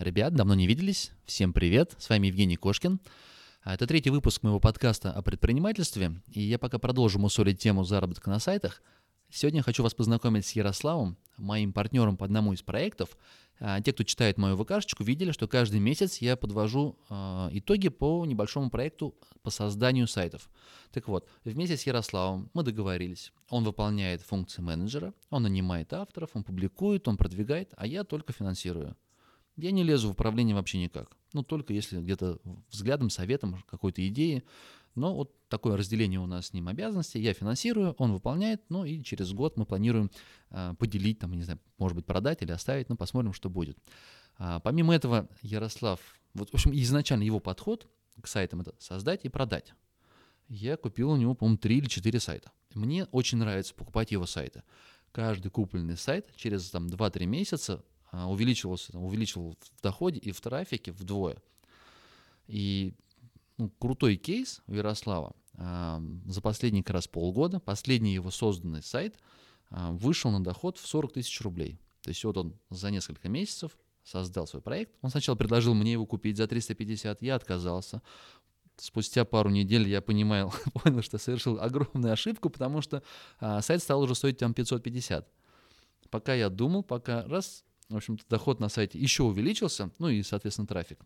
Ребят, давно не виделись. Всем привет. С вами Евгений Кошкин. А, это третий выпуск моего подкаста о предпринимательстве, и я пока продолжу мусолить тему заработка на сайтах. Сегодня хочу вас познакомить с Ярославом, моим партнером по одному из проектов. А, те, кто читает мою ВКшечку, видели, что каждый месяц я подвожу а, итоги по небольшому проекту по созданию сайтов. Так вот, вместе с Ярославом мы договорились. Он выполняет функции менеджера, он нанимает авторов, он публикует, он продвигает, а я только финансирую. Я не лезу в управление вообще никак. Ну, только если где-то взглядом, советом, какой-то идеей. Но вот такое разделение у нас с ним обязанностей. Я финансирую, он выполняет, ну и через год мы планируем э, поделить, там, не знаю, может быть, продать или оставить, ну, посмотрим, что будет. А, помимо этого, Ярослав, вот, в общем, изначально его подход к сайтам это создать и продать. Я купил у него, по-моему, 3 или 4 сайта. Мне очень нравится покупать его сайты. Каждый купленный сайт через там, 2-3 месяца увеличивался, увеличивал в доходе и в трафике вдвое. И ну, крутой кейс у Ярослава. А, за последний как раз полгода, последний его созданный сайт а, вышел на доход в 40 тысяч рублей. То есть вот он за несколько месяцев создал свой проект. Он сначала предложил мне его купить за 350, я отказался. Спустя пару недель я понимал, понял, что совершил огромную ошибку, потому что а, сайт стал уже стоить там 550. Пока я думал, пока раз в общем-то, доход на сайте еще увеличился, ну и, соответственно, трафик.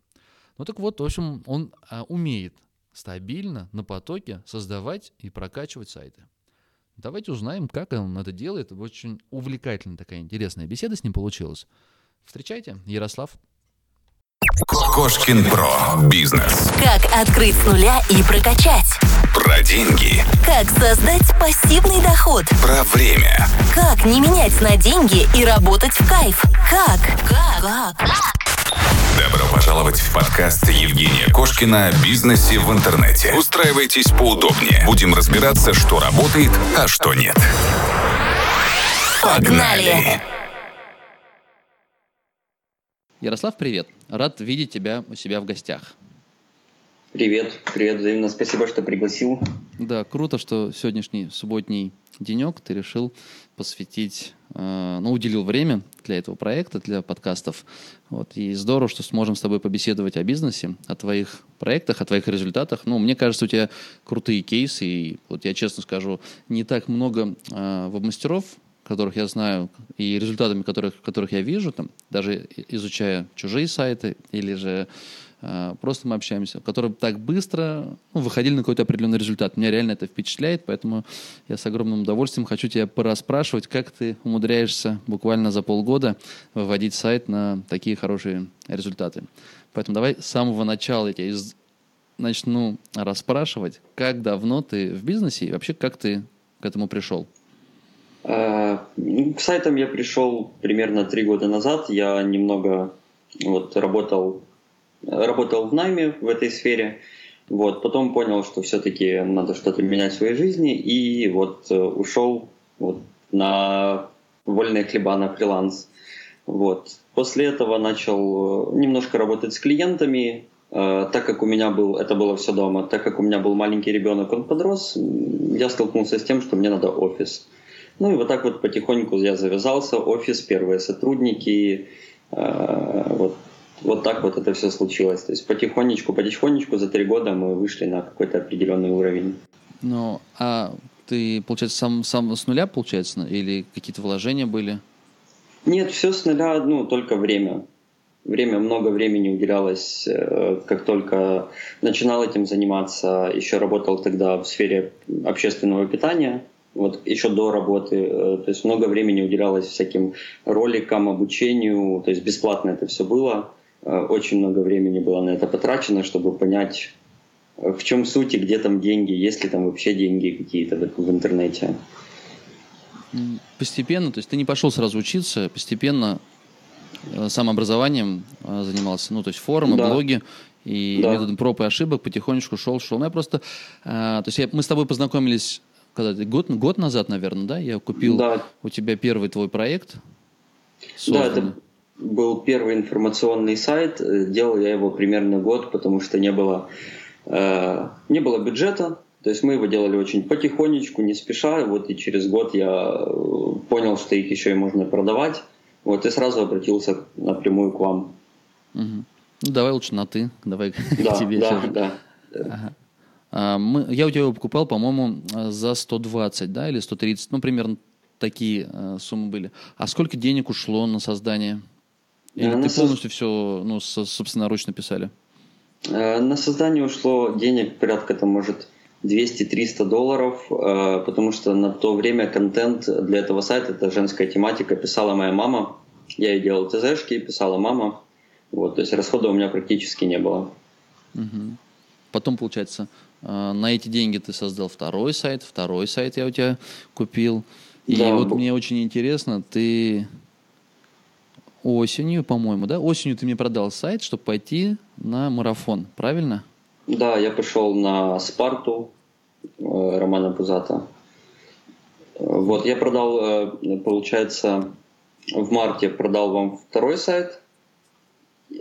Ну так вот, в общем, он а, умеет стабильно на потоке создавать и прокачивать сайты. Давайте узнаем, как он это делает. Очень увлекательная такая интересная беседа с ним получилась. Встречайте, Ярослав. Кошкин Про. Бизнес. Как открыть с нуля и прокачать. Про деньги. Как создать пассивный доход. Про время. Как не менять на деньги и работать в кайф. Как? Как? Как? Добро пожаловать в подкаст Евгения Кошкина о бизнесе в интернете. Устраивайтесь поудобнее. Будем разбираться, что работает, а что нет. Погнали! Ярослав, привет. Рад видеть тебя у себя в гостях. Привет, привет, взаимно. Спасибо, что пригласил. Да, круто, что сегодняшний субботний денек ты решил посвятить, э, ну, уделил время для этого проекта, для подкастов. Вот, и здорово, что сможем с тобой побеседовать о бизнесе, о твоих проектах, о твоих результатах. Ну, мне кажется, у тебя крутые кейсы, и вот я честно скажу, не так много э, веб-мастеров, которых я знаю, и результатами которых, которых я вижу, там, даже изучая чужие сайты или же просто мы общаемся, которые так быстро ну, выходили на какой-то определенный результат. Меня реально это впечатляет, поэтому я с огромным удовольствием хочу тебя пораспрашивать, как ты умудряешься буквально за полгода выводить сайт на такие хорошие результаты. Поэтому давай с самого начала я тебя из... начну расспрашивать, как давно ты в бизнесе и вообще как ты к этому пришел. Э, к сайтам я пришел примерно три года назад. Я немного вот, работал, работал в найме в этой сфере. Вот, потом понял, что все-таки надо что-то менять в своей жизни, и вот э, ушел вот, на вольные хлеба, на фриланс. Вот. После этого начал э, немножко работать с клиентами, так как у меня был, это было все дома, так как у меня был маленький ребенок, он подрос, я столкнулся с тем, что мне надо офис. Ну и вот так вот потихоньку я завязался, офис, первые сотрудники, э, вот, вот так вот это все случилось. То есть потихонечку, потихонечку за три года мы вышли на какой-то определенный уровень. Ну, а ты, получается, сам, сам с нуля, получается, или какие-то вложения были? Нет, все с нуля, ну, только время. Время, много времени уделялось, э, как только начинал этим заниматься, еще работал тогда в сфере общественного питания – вот еще до работы, э, то есть много времени уделялось всяким роликам, обучению, то есть бесплатно это все было, очень много времени было на это потрачено, чтобы понять, э, в чем суть и где там деньги, есть ли там вообще деньги какие-то в, в интернете. Постепенно, то есть ты не пошел сразу учиться, постепенно самообразованием занимался, ну то есть форумы, да. блоги, и да. методом проб и ошибок потихонечку шел, шел. Ну, я просто, то есть я, мы с тобой познакомились когда год, год назад, наверное, да, я купил да. у тебя первый твой проект. Созданный. Да, это был первый информационный сайт. Делал я его примерно год, потому что не было, э, не было бюджета. То есть мы его делали очень потихонечку, не спеша. Вот и через год я понял, что их еще и можно продавать. Вот и сразу обратился напрямую к вам. Угу. Ну, давай лучше на ты. Давай Да, к тебе да, сейчас. да. Ага. А, мы, я у тебя его покупал, по-моему, а, за 120, да, или 130, ну, примерно такие а, суммы были. А сколько денег ушло на создание? Или А, на ты со- полностью все, ну, со- собственноручно писали? Э, На создание ушло денег порядка, там, может, 200-300 долларов, э, потому что на то время контент для этого сайта, это женская тематика, писала моя мама. Я ей делал ТЗшки, писала мама. Вот, то есть расхода у меня практически не было. Мгм. Потом, получается, на эти деньги ты создал второй сайт, второй сайт я у тебя купил. И Да, вот бу- мне очень интересно, ты осенью, по-моему, да, осенью ты мне продал сайт, чтобы пойти на марафон, правильно? Да, я пошел на Спарту э, Романа Пузата. Вот, я продал, э, получается, в марте продал вам второй сайт.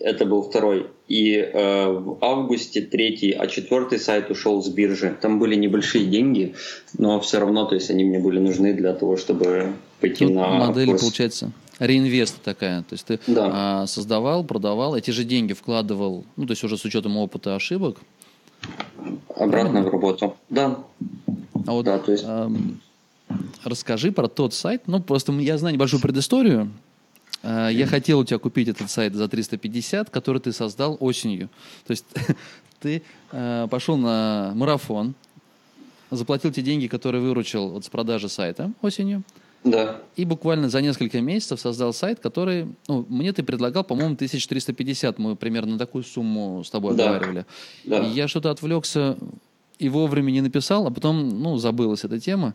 Это был второй. И э, в августе третий, а четвертый сайт ушел с биржи. Там были небольшие деньги, но все равно, то есть они мне были нужны для того, чтобы пойти Тут на модель, курс. получается, реинвест такая. То есть ты Да. а, создавал, продавал, эти же деньги вкладывал, ну, то есть уже с учетом опыта и ошибок. Обратно в работу. Да, А вот Да, то есть- ам, расскажи про тот сайт. Ну, просто я знаю небольшую предысторию. А, Я хотел у тебя купить этот сайт за 350, который ты создал осенью. То есть ты а, пошел на марафон, заплатил те деньги, которые выручил вот с продажи сайта осенью, да, и буквально за несколько месяцев создал сайт, который, ну, мне ты предлагал, по-моему, 1350. Мы примерно такую сумму с тобой Да. обговаривали. Да. И я что-то отвлекся и вовремя не написал, а потом, ну, забылась эта тема.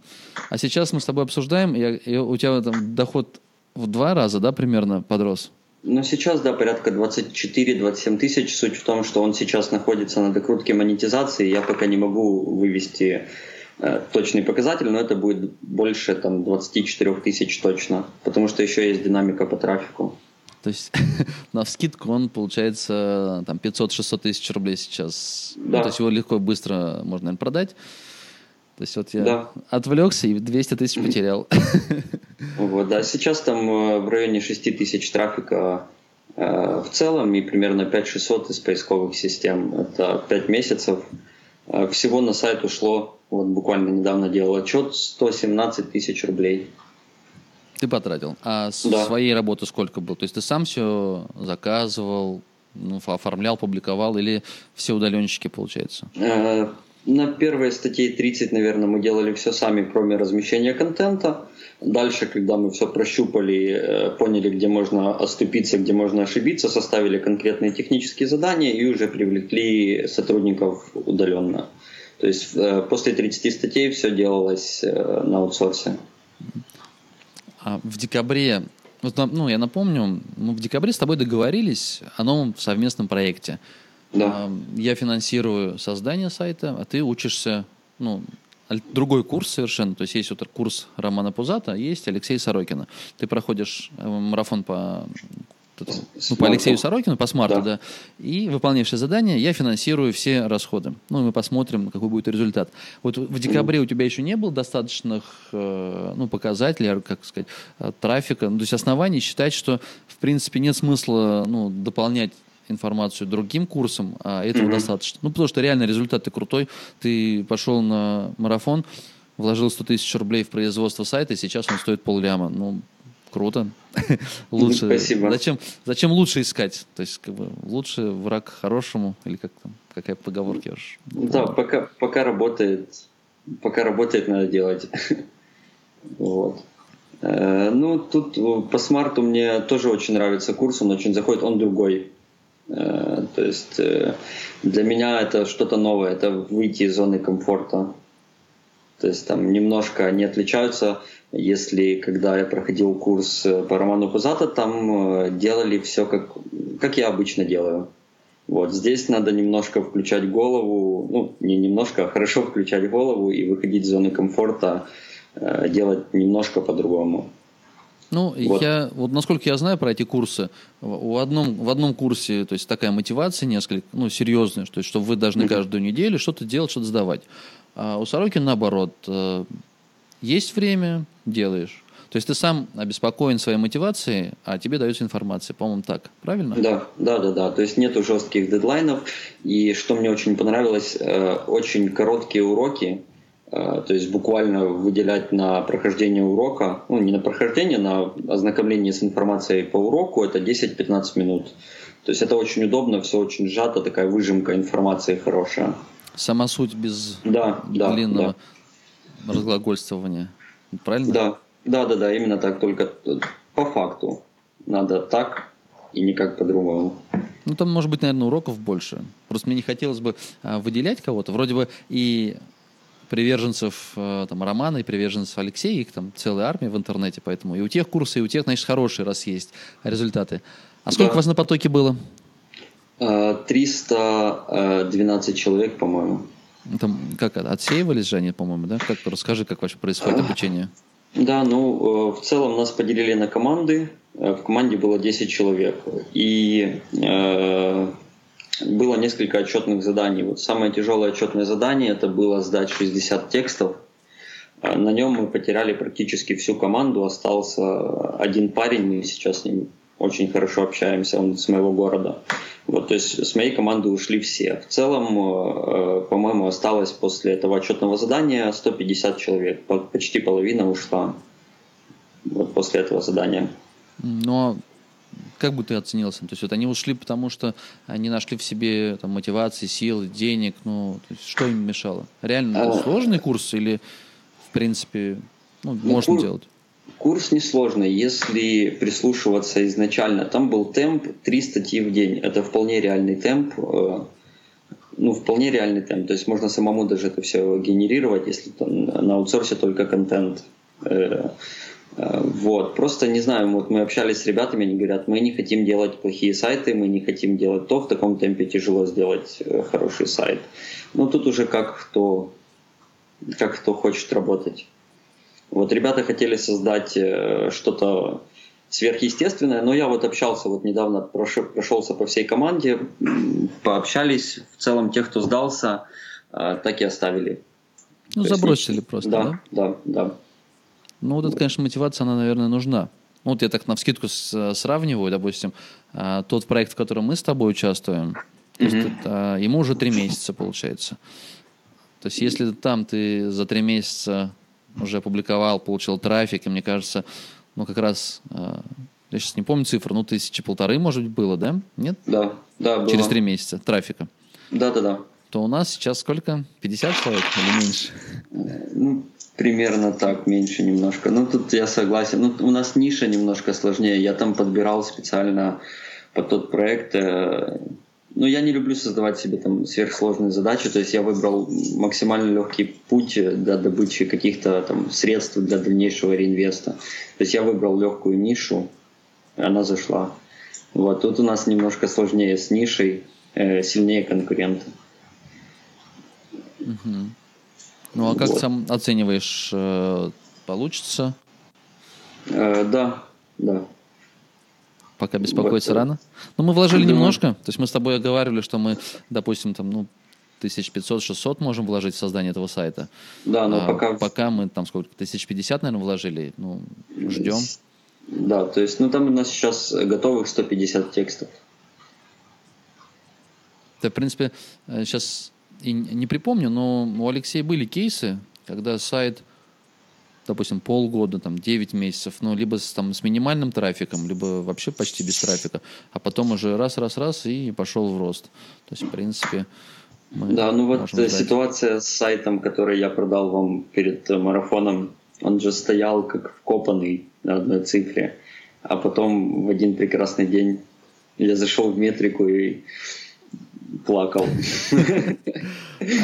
А сейчас мы с тобой обсуждаем, и, и у тебя там доход в два раза, да, примерно подрос? Ну, сейчас, да, порядка 24-27 тысяч. Суть в том, что он сейчас находится на докрутке монетизации. Я пока не могу вывести точный показатель, но это будет больше там 24 тысяч точно. Потому что еще есть динамика по трафику. То есть на вскидку он получается там 500-600 тысяч рублей сейчас. Ну, Да. то есть его легко и быстро можно, наверное, продать. То есть вот я Да. отвлекся и 200 тысяч потерял. Вот, да, сейчас там э, в районе 6 тысяч трафика э, в целом и примерно 5-600 из поисковых систем. Это 5 месяцев. Э, Всего на сайт ушло, вот буквально недавно делал отчет, 117 тысяч рублей. Ты потратил. А с Да. своей работы сколько было? То есть ты сам все заказывал, ну, оформлял, публиковал или все удаленщики, получается? Э, На первой статье 30, наверное, мы делали все сами, кроме размещения контента. Дальше, когда мы все прощупали, э, поняли, где можно оступиться, где можно ошибиться, составили конкретные технические задания и уже привлекли сотрудников удаленно. То есть э, после 30 статей все делалось э, на аутсорсе. А в декабре, вот, ну, я напомню, мы в декабре с тобой договорились о новом совместном проекте. Да. А, Я финансирую создание сайта, а ты учишься, ну, другой курс совершенно. То есть есть вот курс Романа Пузата, а есть Алексея Сорокина. Ты проходишь э, марафон по, ну, по. Алексею Сорокину, по смарту, да. Да. И выполняешь все задания, я финансирую все расходы. Ну, и мы посмотрим, какой будет результат. Вот в декабре у тебя еще не было достаточных э, ну, показателей, а, как сказать, э, трафика, ну, то есть оснований считать, что, в принципе, нет смысла ну, дополнять информацию другим курсом, а этого Мгм. достаточно. Ну, потому что реально результат ты крутой. Ты пошел на марафон, вложил 100 тысяч рублей в производство сайта, и сейчас он стоит полляма. Ну, круто. Лучше. Спасибо. Зачем, зачем лучше искать? То есть, как бы, лучше враг хорошему, или как там, какая поговорка я уж Да, пока, пока работает, пока работает, надо делать. Вот. Э, Ну, тут э, по смарту мне тоже очень нравится курс, он очень заходит, он другой. Э, То есть для меня это что-то новое, это выйти из зоны комфорта. То есть там немножко они отличаются. Если когда я проходил курс э, по роману Пузата, там э, делали все как, как я обычно делаю. Вот здесь надо немножко включать голову, ну не немножко, а хорошо включать голову и выходить из зоны комфорта, э, делать немножко по-другому. Ну, Вот. я, вот насколько я знаю про эти курсы, в, одном, в одном курсе, то есть такая мотивация несколько, ну, серьезная, что, что вы должны Мгм. каждую неделю что-то делать, что-то сдавать. А у Сорокина наоборот, э, есть время, делаешь. То есть ты сам обеспокоен своей мотивацией, а тебе дается информация, по-моему, так, правильно? Да, да, да, да. То есть нету жестких дедлайнов. И что мне очень понравилось, э, очень короткие уроки, э, то есть буквально выделять на прохождение урока, ну не на прохождение, на ознакомление с информацией по уроку, это 10-15 минут. То есть это очень удобно, все очень сжато, такая выжимка информации хорошая. Сама суть без да, длинного да. разглагольствования. Правильно? Да, да, да, да, именно так, только по факту. Надо так и никак по-другому. Ну, там, может быть, наверное, уроков больше. Просто мне не хотелось бы а, выделять кого-то. Вроде бы и приверженцев а, там, Романа, и приверженцев Алексея, их там целая армия в интернете, поэтому и у тех курсы, и у тех, значит, хорошие, раз есть результаты. А сколько да. у вас на потоке было? 312 человек, по-моему. Там как отсеивались же они, по-моему, да? Как расскажи, как вообще происходит обучение? Да, ну в целом нас поделили на команды. В команде было 10 человек. И э, было несколько отчетных заданий. Вот самое тяжелое отчетное задание это было сдать 60 текстов. На нем мы потеряли практически всю команду. Остался один парень, мы сейчас с ним очень хорошо общаемся, он с моего города. Вот, то есть с моей команды ушли все. В целом, э, по-моему, осталось после этого отчетного задания 150 человек. Почти половина ушла вот после этого задания. Но как бы ты оценился? То есть вот они ушли, потому что они нашли в себе там, мотивации, силы, денег. Ну, то есть что им мешало? Реально а... сложный курс или, в принципе, ну, ну можно кур... делать? Курс несложный, если прислушиваться изначально. Там был темп 3 статьи в день. Это вполне реальный темп. Э, ну, вполне реальный темп. То есть можно самому даже это все генерировать, если там на аутсорсе только контент. Э, э, вот, просто не знаю, вот мы общались с ребятами, они говорят, мы не хотим делать плохие сайты, мы не хотим делать то, в таком темпе тяжело сделать хороший сайт. Ну, тут уже как кто, как кто хочет работать. Вот ребята хотели создать э, что-то сверхъестественное, но я вот общался вот недавно, прошел, прошелся по всей команде, пообщались, в целом тех, кто сдался, э, так и оставили. Ну, То забросили есть, просто, да? Да, да, да. Ну, вот это, конечно, мотивация, она, наверное, нужна. Ну, вот я так на вскидку с, сравниваю, допустим, э, тот проект, в котором мы с тобой участвуем, есть это, ему уже три месяца, получается. То есть если там ты за три месяца уже опубликовал, получил трафик, и мне кажется, ну, как раз, э, я сейчас не помню цифру, ну, тысячи полторы, может быть, было, да? Нет? Да, да, было. Через три месяца трафика. Да, да, да. То у нас сейчас сколько? 50 человек или меньше? Ну, примерно так, меньше немножко. Ну, тут я согласен. Ну, у нас ниша немножко сложнее. Я там подбирал специально под тот проект э, ну, я не люблю создавать себе там сверхсложные задачи, то есть я выбрал максимально легкий путь для добычи каких-то там средств для дальнейшего реинвеста. То есть я выбрал легкую нишу, она зашла. Вот тут у нас немножко сложнее с нишей, э, сильнее конкуренты. Угу. Ну а как вот. сам оцениваешь, э, получится? Э, да, да. Пока беспокоиться рано. Но ну, мы вложили немножко. То есть мы с тобой оговаривали, что мы, допустим, там, ну, 1500-600 можем вложить в создание этого сайта. Да, но а пока... Пока мы там сколько, 1050, наверное, вложили. Ну, ждем. Да, то есть, ну, там у нас сейчас готовых 150 текстов. Да, в принципе, сейчас и не припомню, но у Алексея были кейсы, когда сайт допустим, полгода, там, 9 месяцев, ну, либо с, там, с минимальным трафиком, либо вообще почти без трафика, а потом уже раз-раз-раз и пошел в рост. То есть, в принципе, мы Да, ну вот ждать. ситуация с сайтом, который я продал вам перед марафоном, он же стоял как вкопанный на одной цифре, а потом в один прекрасный день я зашел в метрику и плакал.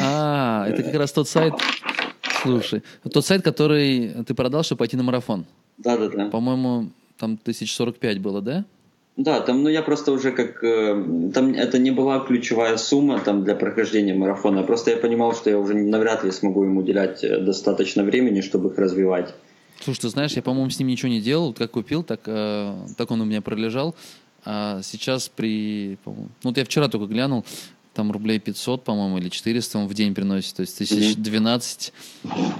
А, это как раз тот сайт, Слушай, тот сайт, который ты продал, чтобы пойти на марафон. Да, да, да. По-моему, там 1045 было, да? Да, там, ну я просто уже как, э, там это не была ключевая сумма там для прохождения марафона, просто я понимал, что я уже навряд ли смогу им уделять э, достаточно времени, чтобы их развивать. Слушай, ты знаешь, я, по-моему, с ним ничего не делал, как купил, так, э, так он у меня пролежал, а сейчас при, ну вот я вчера только глянул, там рублей 500, по-моему, или 400 он в день приносит, то есть тысяч 12,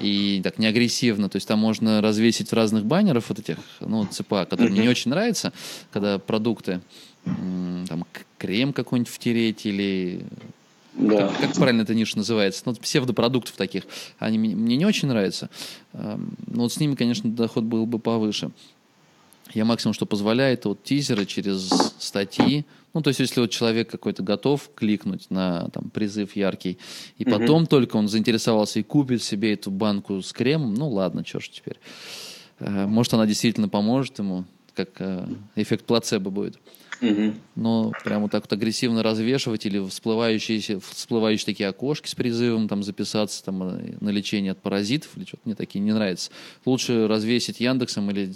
и так не агрессивно, то есть там можно развесить разных баннеров вот этих, ну, ЦПА, которые мне не очень нравятся, когда продукты, там, крем какой-нибудь втереть или да. Как, как правильно эта ниша называется? Ну, псевдопродуктов таких. Они мне не очень нравятся. Но вот с ними, конечно, доход был бы повыше. Я максимум, что позволяет, вот тизеры через статьи. Ну, то есть, если вот человек какой-то готов кликнуть на там, призыв яркий, и угу. потом только он заинтересовался и купит себе эту банку с кремом, ну ладно, что ж теперь. Э, может, она действительно поможет ему, как э, эффект плацебо будет. Угу. Но прям вот так вот агрессивно развешивать или всплывающие, всплывающие такие окошки с призывом там записаться там, э, на лечение от паразитов или что-то мне такие не нравятся. Лучше развесить Яндексом или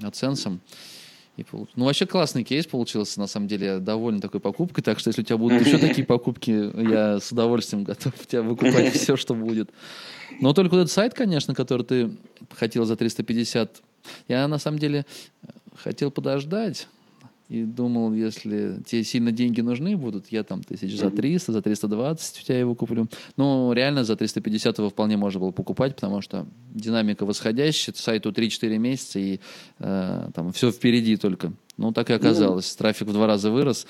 AdSense. И Ну, вообще классный кейс получился, на самом деле, я доволен такой покупкой, так что если у тебя будут еще такие покупки, я с удовольствием готов тебя выкупать все, что будет. Но только вот этот сайт, конечно, который ты хотел за 350, я на самом деле хотел подождать, и думал, если тебе сильно деньги нужны будут, я там тысяч за 300, за 320 у тебя его куплю. Но реально за 350 его вполне можно было покупать, потому что динамика восходящая, сайту 3-4 месяца, и э, там все впереди только. Ну, так и оказалось. Ну, Трафик в два раза вырос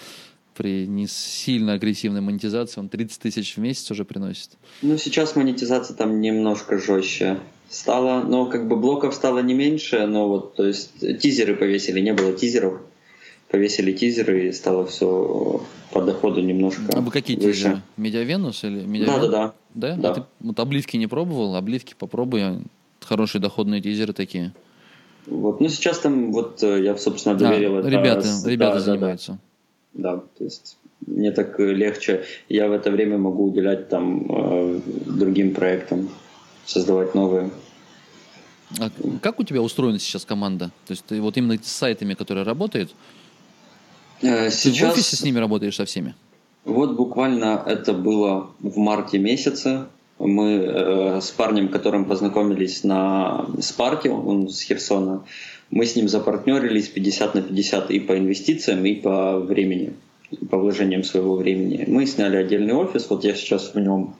при не сильно агрессивной монетизации, он 30 тысяч в месяц уже приносит. Ну, сейчас монетизация там немножко жестче стала, но как бы блоков стало не меньше, но вот, то есть тизеры повесили, не было тизеров повесили тизеры и стало все по доходу немножко А вы какие выше. тизеры? Медиавенус или Медиавен? Да, да, да. Да? да. А ты вот обливки не пробовал? Обливки попробуй. Хорошие доходные тизеры такие. Вот, ну сейчас там вот э, я, собственно, доверил а, это. Ребята, с... ребята да, занимаются. Да, да, то есть мне так легче. Я в это время могу уделять там э, другим проектам, создавать новые. А как у тебя устроена сейчас команда? То есть ты вот именно с сайтами, которые работают, Сейчас... Ты в офисе с ними работаешь со всеми? Вот буквально это было в марте месяце. Мы э, с парнем, которым познакомились на Спарке, он с Херсона, мы с ним запартнерились 50 на 50 и по инвестициям, и по времени, и по вложениям своего времени. Мы сняли отдельный офис, вот я сейчас в нем.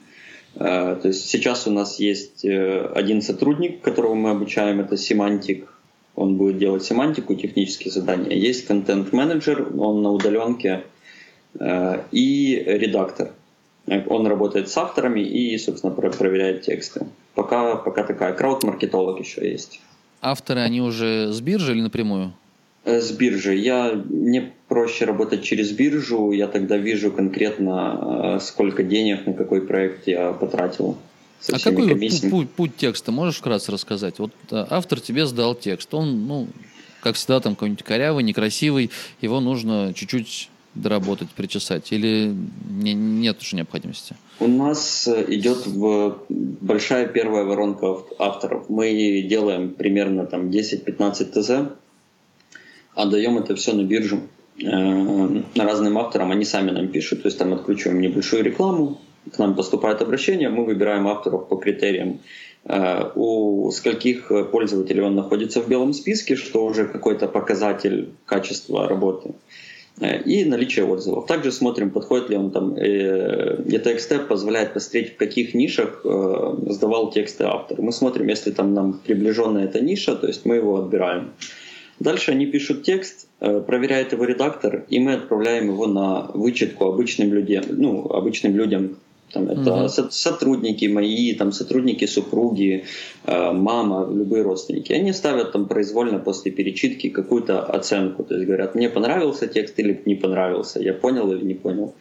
Э, то есть сейчас у нас есть э, один сотрудник, которого мы обучаем, это семантик, он будет делать семантику, технические задания. Есть контент-менеджер, он на удаленке, э, и редактор. Он работает с авторами и, собственно, проверяет тексты. Пока, пока такая. Крауд-маркетолог еще есть. Авторы, они уже с биржи или напрямую? Э, с биржи. Я, мне проще работать через биржу, я тогда вижу конкретно, э, сколько денег на какой проект я потратил а какой комиссиями. путь, путь текста можешь вкратце рассказать? Вот автор тебе сдал текст, он, ну, как всегда, там какой-нибудь корявый, некрасивый, его нужно чуть-чуть доработать, причесать, или не, нет уже необходимости? У нас э, идет в большая первая воронка авторов. Мы делаем примерно там 10-15 ТЗ, отдаем это все на биржу э, разным авторам, они сами нам пишут, то есть там откручиваем небольшую рекламу, к нам поступает обращение, мы выбираем авторов по критериям, э, у скольких пользователей он находится в белом списке, что уже какой-то показатель качества работы, э, и наличие отзывов. Также смотрим, подходит ли он там. ETXT э, позволяет посмотреть, в каких нишах сдавал тексты автор. Мы смотрим, если там нам приближена эта ниша, то есть мы его отбираем. Дальше они пишут текст, проверяет его редактор, и мы отправляем его на вычетку обычным людям, ну, обычным людям там это угу. сотрудники мои, там сотрудники супруги, э, мама, любые родственники. Они ставят там произвольно после перечитки какую-то оценку. То есть говорят, мне понравился текст или не понравился, я понял или не понял.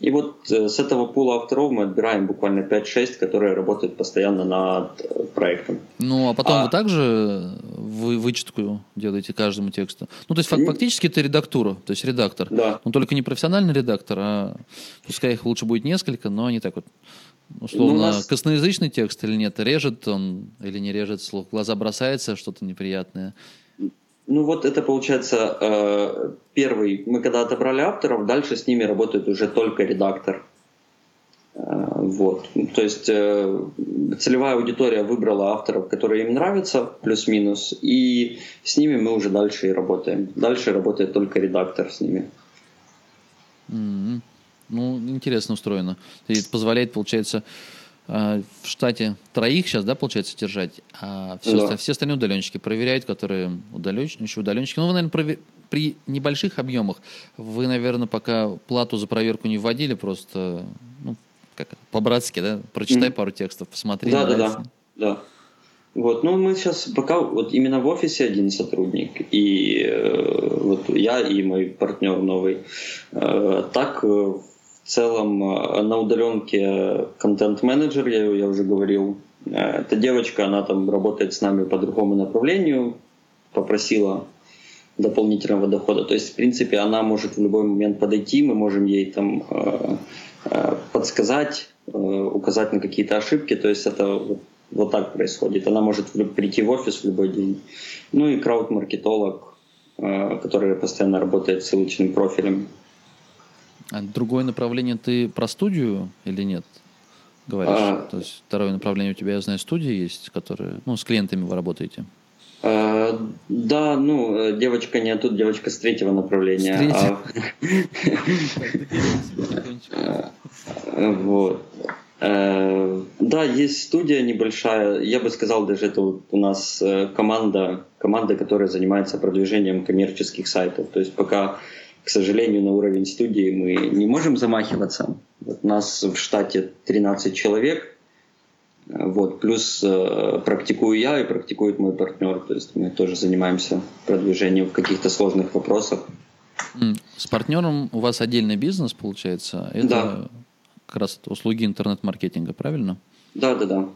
И вот э, с этого пула авторов мы отбираем буквально 5-6, которые работают постоянно над э, проектом. Ну, а потом а... вы также вы вычетку делаете каждому тексту? Ну, то есть фактически это редактура, то есть редактор. Да. Но только не профессиональный редактор, а пускай их лучше будет несколько, но они так вот условно ну, нас... косноязычный текст или нет, режет он или не режет слух, глаза бросается, что-то неприятное. Ну вот это получается э, первый. Мы когда отобрали авторов, дальше с ними работает уже только редактор. Э, вот. То есть э, целевая аудитория выбрала авторов, которые им нравятся, плюс-минус, и с ними мы уже дальше и работаем. Дальше работает только редактор с ними. Mm-hmm. Ну, интересно устроено. И это позволяет, получается, в штате троих сейчас, да, получается, держать, а все, Да. все остальные удаленщики проверяют, которые удаленщики, еще удаленщики. Ну, вы, наверное, прове- при небольших объемах вы, наверное, пока плату за проверку не вводили, просто, ну, как по-братски, да, прочитай Мгм. пару текстов, посмотри. Да, да, нравится. да, да. Вот, ну мы сейчас пока вот именно в офисе один сотрудник и э, вот я и мой партнер новый. Э, так э, в целом э, на удаленке контент-менеджер, я, я уже говорил, Э, эта девочка, она там работает с нами по другому направлению, попросила дополнительного дохода. То есть, в принципе, она может в любой момент подойти, мы можем ей там э, подсказать, указать на какие-то ошибки. То есть это вот, вот так происходит. Она может прийти в офис в любой день. Ну и крауд-маркетолог, который постоянно работает с ссылочным профилем. А другое направление ты про студию или нет? Говоришь. А. То есть второе направление у тебя, я знаю, студии есть, которые, ну, с клиентами вы работаете. Э, Да, ну, э, девочка не тут, девочка с третьего направления. А- Вот. Э, Да, есть студия небольшая. Я бы сказал, даже это вот у нас э, команда, команда, которая занимается продвижением коммерческих сайтов. То есть пока, к сожалению, на уровень студии мы не можем замахиваться. Вот нас в штате 13 человек. Вот, плюс э, практикую я и практикует мой партнер. То есть мы тоже занимаемся продвижением в каких-то сложных вопросах. С партнером у вас отдельный бизнес, получается? Это Да. как раз услуги интернет-маркетинга, правильно? Да, да, да.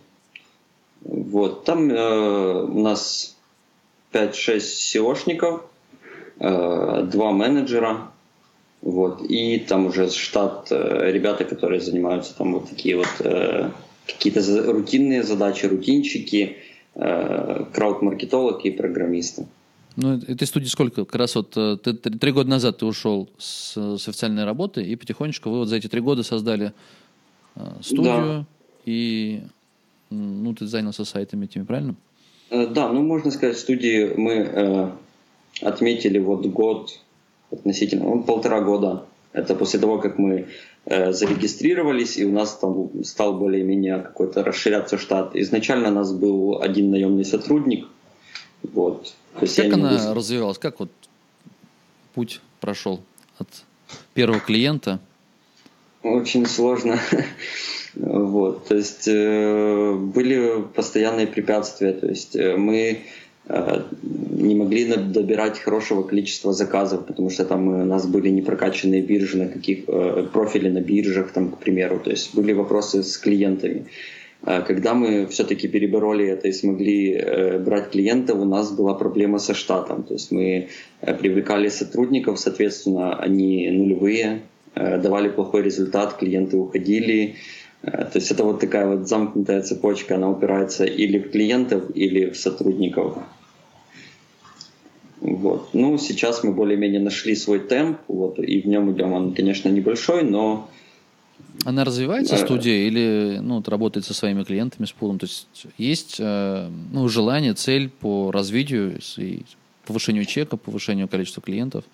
Вот. Там э, у нас 5-6 SEOшников, два менеджера, вот, и там уже штат э, ребята, которые занимаются там вот такие вот э, какие-то рутинные задачи, рутинчики, э, крауд-маркетолог и программисты. Ну, э- этой студии сколько? Как раз вот э, ты три года назад ты ушел с, с официальной работы, и потихонечку вы вот за эти три года создали э, студию, и м, ну, ты занялся сайтами этими, правильно? Э, Да, ну можно сказать, в студии мы э, отметили вот год относительно, ну, полтора года. Это после того, как мы э, зарегистрировались, и у нас там стал более-менее какой-то расширяться штат. Изначально у нас был один наемный сотрудник. Вот. То есть Как она могу- развивалась? Как вот путь прошел от первого клиента? Очень сложно. Вот, то есть э, были постоянные препятствия, то есть э, мы не могли добирать хорошего количества заказов, потому что там э, у нас были не прокачанные биржи на каких э, профили на биржах, там, к примеру, то есть были вопросы с клиентами. А Когда мы все-таки перебороли это и смогли э, брать клиентов, у нас была проблема со штатом. То есть мы э, привлекали сотрудников, соответственно, они нулевые, э, давали плохой результат, клиенты уходили. Э, То есть это вот такая вот замкнутая цепочка, она упирается или в клиентов, или в сотрудников. Вот. Ну, сейчас мы более-менее нашли свой темп, вот, и в нем идем. Он, конечно, небольшой, но Она развивается, Э. студия, или ну, вот работает со своими клиентами, с пулом? То есть есть э, ну, желание, цель по развитию и повышению чека, повышению количества клиентов?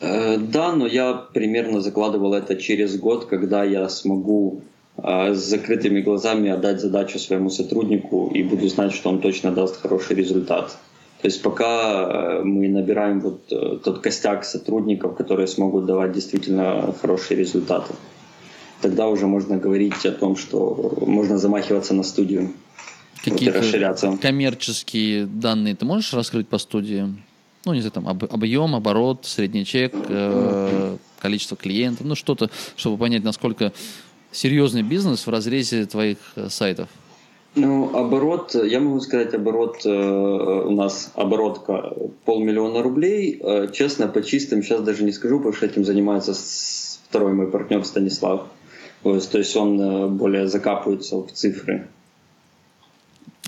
Да, но я примерно закладывал это через год, когда я смогу с закрытыми глазами отдать задачу своему сотруднику и буду знать, что он точно даст хороший результат. То есть пока э, мы набираем вот э, тот костяк сотрудников, которые смогут давать действительно хорошие результаты, тогда уже можно говорить о том, что можно замахиваться на студию вот, Какие-то расширяться. коммерческие данные ты можешь раскрыть по студии? Ну, не знаю, там об- объем, оборот, средний чек, э, количество клиентов, ну что-то, чтобы понять, насколько серьезный бизнес в разрезе твоих э, сайтов. Ну, оборот, я могу сказать, оборот э, у нас оборотка полмиллиона рублей. Э, честно, по чистым сейчас даже не скажу, потому что этим занимается второй мой партнер Станислав. То есть, то есть он э, более закапывается в цифры.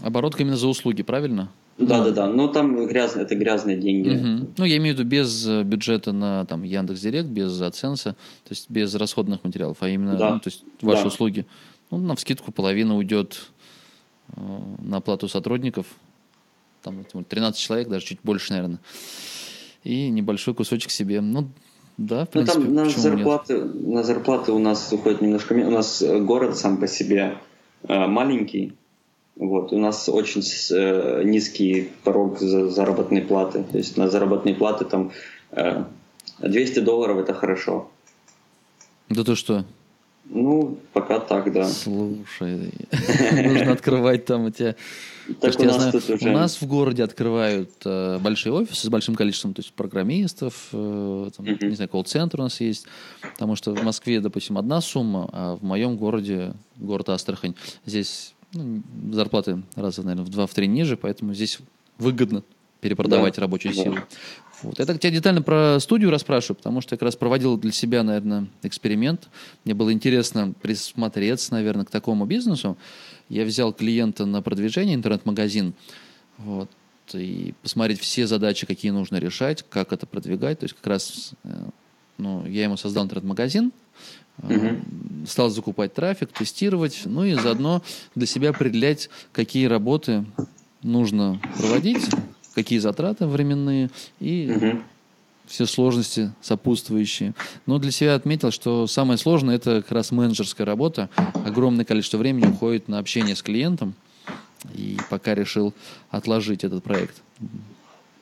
Оборотка именно за услуги, правильно? Да, да, да. Но там грязные, это грязные деньги. Мгм. Ну, я имею в виду без э, бюджета на там Яндекс.Директ, без AdSense, то есть без расходных материалов, а именно Да. ну, то есть ваши Да. услуги. Ну, на вскидку половина уйдет э, на оплату сотрудников. Там вот, 13 человек, даже чуть больше, наверное. И небольшой кусочек себе. Ну, да, в Ну, принципе, там на почему нет? зарплаты, на зарплаты у нас уходит немножко... У нас э, город сам по себе э, маленький. Вот, у нас очень э, низкий порог за заработной платы. То есть на заработные платы там э, 200 долларов это хорошо. Да то что? Ну, пока так, да. Слушай, нужно открывать там у тебя... Так у нас знаю, уже... У нас в городе открывают э, большие офисы с большим количеством то есть программистов, э, там, не знаю, колл-центр у нас есть. Потому что в Москве, допустим, одна сумма, а в моем городе, город Астрахань, здесь ну, зарплаты раза, наверное, в два-в три ниже, поэтому здесь выгодно перепродавать Да, рабочую да. силу. Вот. Я так тебя детально про студию расспрашиваю, потому что я как раз проводил для себя, наверное, эксперимент. Мне было интересно присмотреться, наверное, к такому бизнесу. Я взял клиента на продвижение, интернет-магазин, вот, и посмотреть все задачи, какие нужно решать, как это продвигать. То есть как раз э, ну, я ему создал интернет-магазин, э, стал закупать трафик, тестировать, ну и заодно для себя определять, какие работы нужно проводить, какие затраты временные и все сложности сопутствующие. Но для себя отметил, что самое сложное это как раз менеджерская работа. Огромное количество времени уходит на общение с клиентом. И пока решил отложить этот проект.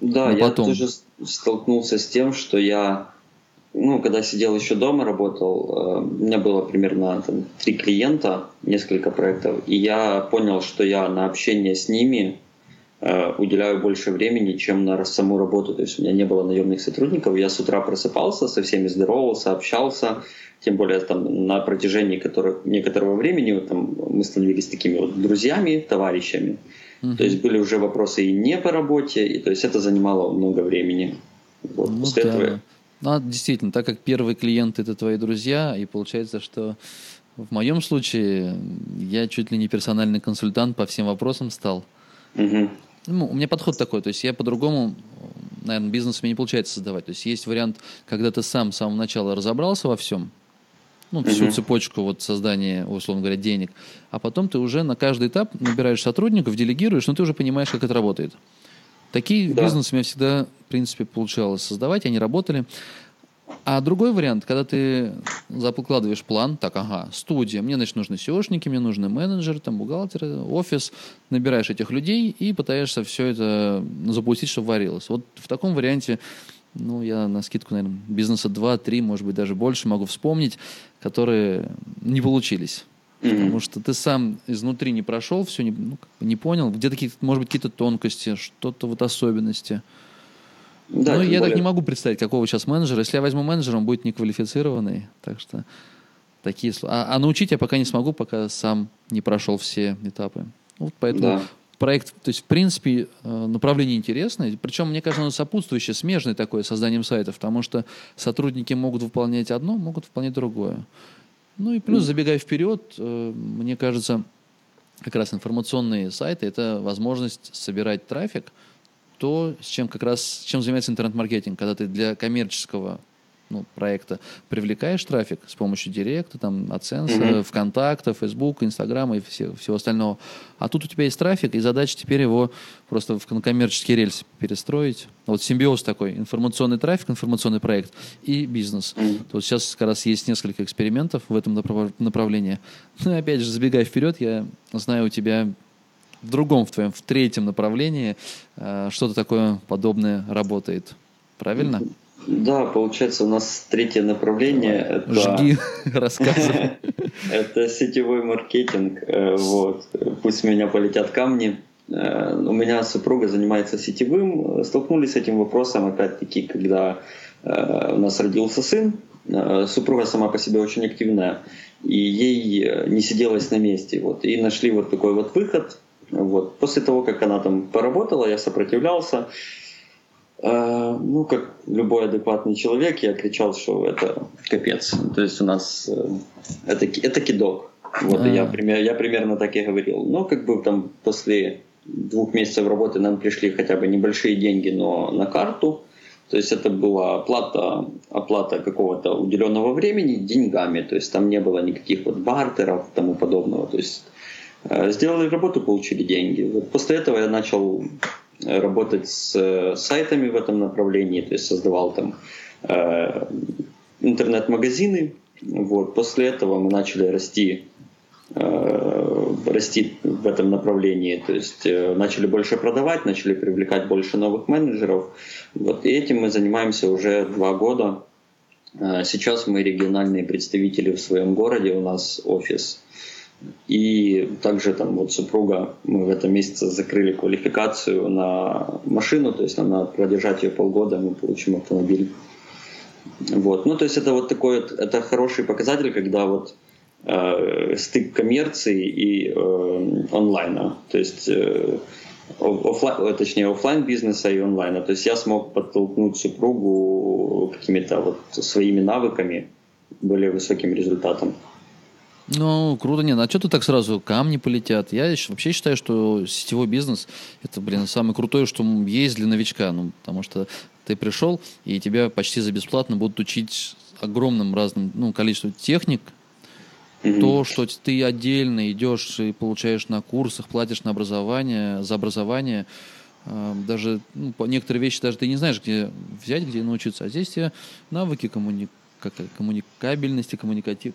Да, Но я потом. тоже столкнулся с тем, что я, ну, когда сидел еще дома, работал, э, у меня было примерно там, три клиента, несколько проектов, и я понял, что я на общение с ними э, уделяю больше времени, чем на саму работу. То есть у меня не было наемных сотрудников, я с утра просыпался, со всеми здоровался, общался, тем более там на протяжении которых, некоторого времени там, мы становились такими вот друзьями, товарищами. То есть были уже вопросы и не по работе, и то есть это занимало много времени. Вот, Ну после да. этого- Ну, а действительно, так как первые клиенты это твои друзья, и получается, что в моем случае я чуть ли не персональный консультант по всем вопросам стал. Мгм. Ну, у меня подход такой, то есть я по-другому, наверное, бизнес мне не получается создавать. То есть есть вариант, когда ты сам с самого начала разобрался во всем, ну, всю Мгм. цепочку вот создания, условно говоря, денег, а потом ты уже на каждый этап набираешь сотрудников, делегируешь, но ты уже понимаешь, как это работает. Такие Да. бизнесы у меня всегда, в принципе, получалось создавать, они работали. А другой вариант, когда ты закладываешь план, так, ага, студия, мне, значит, нужны SEOшники, мне нужны менеджеры, там, бухгалтеры, офис, набираешь этих людей и пытаешься все это запустить, чтобы варилось. Вот в таком варианте, ну, я на скидку, наверное, бизнеса 2-3, может быть, даже больше могу вспомнить, которые не получились. Мгм. Потому что ты сам изнутри не прошел, все не, ну, не понял, где-то, может быть, какие-то тонкости, что-то вот особенности. Да, Ну, я так более- не могу представить, какого сейчас менеджера. Если я возьму менеджера, он будет неквалифицированный. Так что такие... сл- А, а научить я пока не смогу, пока сам не прошел все этапы. Вот поэтому Да. проект, то есть, в принципе, э, направление интересное. Причем, мне кажется, оно сопутствующее, смежное такое созданием сайтов, потому что сотрудники могут выполнять одно, могут выполнять другое. Ну и плюс, забегая вперед, э, мне кажется, как раз информационные сайты – это возможность собирать трафик, то, с чем как раз, чем занимается интернет-маркетинг, когда ты для коммерческого ну, проекта привлекаешь трафик с помощью директа, там, AdSense, Мгм. ВКонтакта, Facebook, Инстаграма и все- всего остального. А тут у тебя есть трафик, и задача теперь его просто в коммерческий рельс перестроить. Вот симбиоз такой, информационный трафик, информационный проект и бизнес. Мгм. Вот сейчас как раз есть несколько экспериментов в этом направ- направлении. Ну опять же, забегая вперед, я знаю у тебя в другом, в твоем, в третьем направлении э, что-то такое подобное работает. Правильно? Да, получается, у нас третье направление это, Жги, рассказывай. это сетевой маркетинг. Э, Вот. Пусть меня полетят камни. Э, У меня супруга занимается сетевым. Столкнулись с этим вопросом, опять-таки, когда э, у нас родился сын. Супруга сама по себе очень активная, и ей не сиделось на месте. Вот. И нашли вот такой вот выход. Вот. После того, как она там поработала, я сопротивлялся. Э, Ну, как любой адекватный человек, я кричал, что это капец. То есть у нас э, это, это кидок. Вот, я, А. пример- я примерно так и говорил. Но как бы там после двух месяцев работы нам пришли хотя бы небольшие деньги, но на карту. То есть это была оплата, оплата какого-то уделенного времени деньгами. То есть там не было никаких вот бартеров и тому подобного. То есть э, сделали работу, получили деньги. Вот после этого я начал работать с э, сайтами в этом направлении, то есть создавал там э, интернет-магазины. Вот. После этого мы начали расти э, расти в этом направлении. То есть э, начали больше продавать, начали привлекать больше новых менеджеров. Вот. И этим мы занимаемся уже два года. Э, сейчас мы региональные представители в своем городе, у нас офис. И также там вот супруга, мы в этом месяце закрыли квалификацию на машину, то есть нам надо продержать ее полгода, мы получим автомобиль. Вот. Ну, то есть это вот такой, это хороший показатель, когда вот э, стык коммерции и э, онлайна. То есть э, офлайн, точнее офлайн бизнеса и онлайна. То есть я смог подтолкнуть супругу какими-то вот своими навыками более высоким результатом. Ну, круто, нет. А что ты так сразу камни полетят? Я вообще считаю, что сетевой бизнес это, блин, самое крутое, что есть для новичка. Ну, потому что ты пришел, и тебя почти за бесплатно будут учить огромным разным ну, количеством техник, Mm-hmm. То, что ты отдельно идешь и получаешь на курсах, платишь на образование, за образование, э, даже ну, некоторые вещи даже ты не знаешь, где взять, где научиться. А здесь тебе навыки коммуни... как, коммуникабельности, коммуникатив...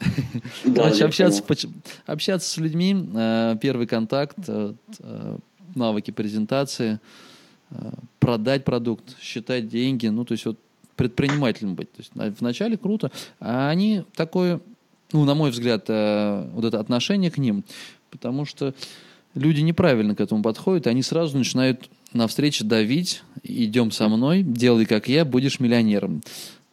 Да, общаться, общаться с людьми, э, первый контакт, э, навыки презентации, продать продукт, считать деньги, ну, то есть вот предпринимателем быть. То есть вначале круто, а они такое ну, на мой взгляд, э, вот это отношение к ним, потому что люди неправильно к этому подходят, они сразу начинают на встрече давить, идем со мной, делай как я, будешь миллионером.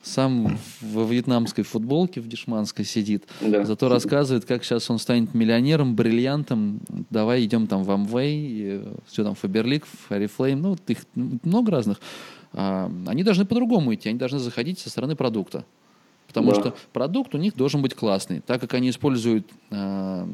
Сам во вьетнамской футболке, в дешманской сидит, да. зато рассказывает, как сейчас он станет миллионером, бриллиантом. Давай идем там в Амвей, все там Фаберлик, Фарифлейм, ну, их много разных. А, они должны по-другому идти, они должны заходить со стороны продукта. Потому да. что продукт у них должен быть классный. Так как они используют, э,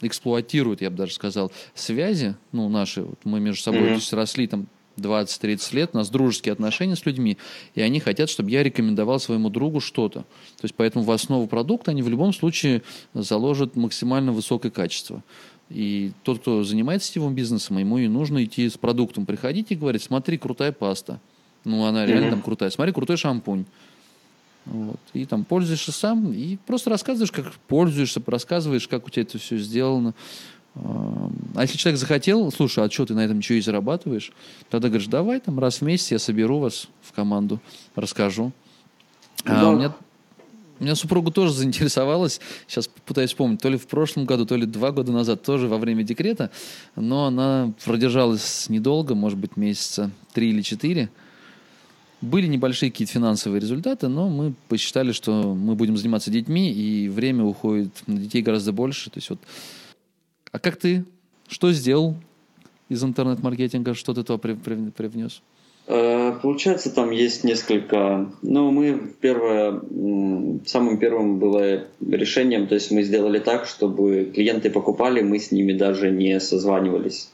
эксплуатируют, я бы даже сказал, связи, ну, наши, вот мы между собой mm-hmm. то есть, росли там 20-30 лет, у нас дружеские отношения с людьми, и они хотят, чтобы я рекомендовал своему другу что-то. То есть поэтому в основу продукта они в любом случае заложат максимально высокое качество. И тот, кто занимается сетевым бизнесом, ему и нужно идти с продуктом, приходить и говорить, смотри, крутая паста. Ну, она реально mm-hmm. там крутая. Смотри, крутой шампунь. Вот. И там пользуешься сам, и просто рассказываешь, как пользуешься, рассказываешь, как у тебя это все сделано. А если человек захотел, слушай, а что ты на этом ничего и зарабатываешь? Тогда говоришь, давай там раз в месяц я соберу вас в команду, расскажу. Да. А у меня у меня супруга тоже заинтересовалась, сейчас пытаюсь вспомнить, то ли в прошлом году, то ли два года назад, тоже во время декрета, но она продержалась недолго, может быть, месяца три или четыре. Были небольшие какие-то финансовые результаты, но мы посчитали, что мы будем заниматься детьми, и время уходит на детей гораздо больше. То есть вот... А как ты? Что сделал из интернет-маркетинга? Что ты туда привнес? Э, получается, там есть несколько... Ну, мы первое... Самым первым было решением, то есть мы сделали так, чтобы клиенты покупали, мы с ними даже не созванивались.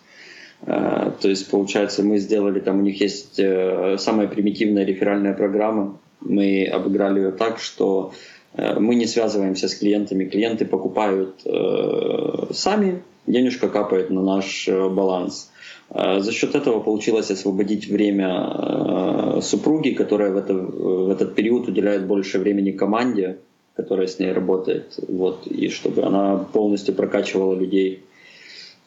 Э, то есть, получается, мы сделали, там у них есть э, самая примитивная реферальная программа. Мы обыграли ее так, что мы не связываемся с клиентами. Клиенты покупают сами, денежка капает на наш баланс. За счет этого получилось освободить время супруги, которая в, это, в этот период уделяет больше времени команде, которая с ней работает, вот, и чтобы она полностью прокачивала людей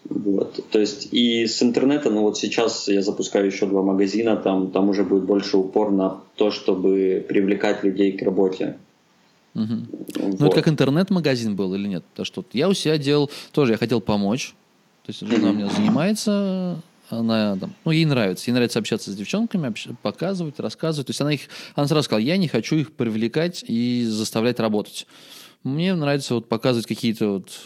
вот. То есть и с интернета, ну вот сейчас я запускаю еще два магазина, там, там уже будет больше упор на то, чтобы привлекать людей к работе. Угу. Вот. Ну это как интернет-магазин был или нет? То, что я у себя делал, тоже я хотел помочь. То есть жена у меня занимается, она там, ну, ей нравится, ей нравится общаться с девчонками, общ... показывать, рассказывать. То есть она их, она сразу сказала, я не хочу их привлекать и заставлять работать. Мне нравится вот показывать какие-то вот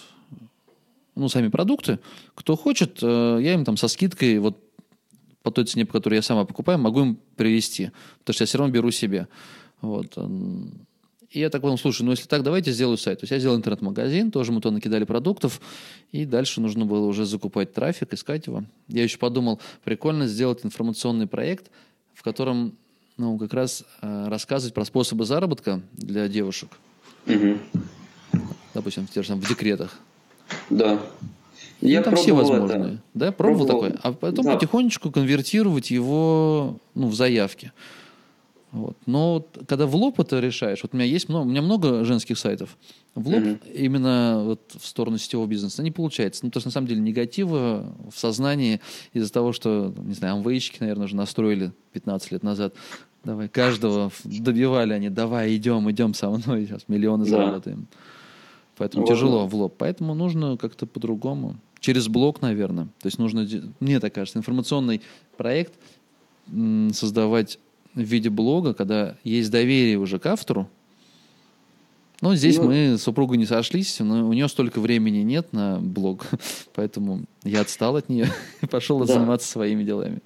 ну, сами продукты. Кто хочет, э, я им там со скидкой вот по той цене, по которой я сама покупаю, могу им привезти. Потому что я все равно беру себе. Вот. И я так понял, слушай, ну если так, давайте сделаю сайт. То есть я сделал интернет-магазин, тоже мы туда накидали продуктов, и дальше нужно было уже закупать трафик, искать его. Я еще подумал, прикольно сделать информационный проект, в котором ну, как раз э, рассказывать про способы заработка для девушек. Угу. Допустим, в, в декретах. Да. Ну, Я там все возможные. Это. Да, пробовал, пробовал такое. А потом да. потихонечку конвертировать его ну, в заявки. Вот. Но вот, когда в лоб это решаешь, вот у меня есть много, у меня много женских сайтов, в лоб mm-hmm. именно вот в сторону сетевого бизнеса не получается. Ну, потому что на самом деле негатива в сознании из-за того, что, не знаю, амвейщики, наверное, уже настроили 15 лет назад. Давай, каждого добивали они, давай, идем, идем со мной, сейчас миллионы да. заработаем. Поэтому вот. тяжело в лоб. Поэтому нужно как-то по-другому. Через блог, наверное. То есть нужно, мне так кажется, информационный проект создавать в виде блога, когда есть доверие уже к автору. Но здесь ну, мы с супругой не сошлись, но у нее столько времени нет на блог, поэтому я отстал от нее и пошел да. заниматься своими делами.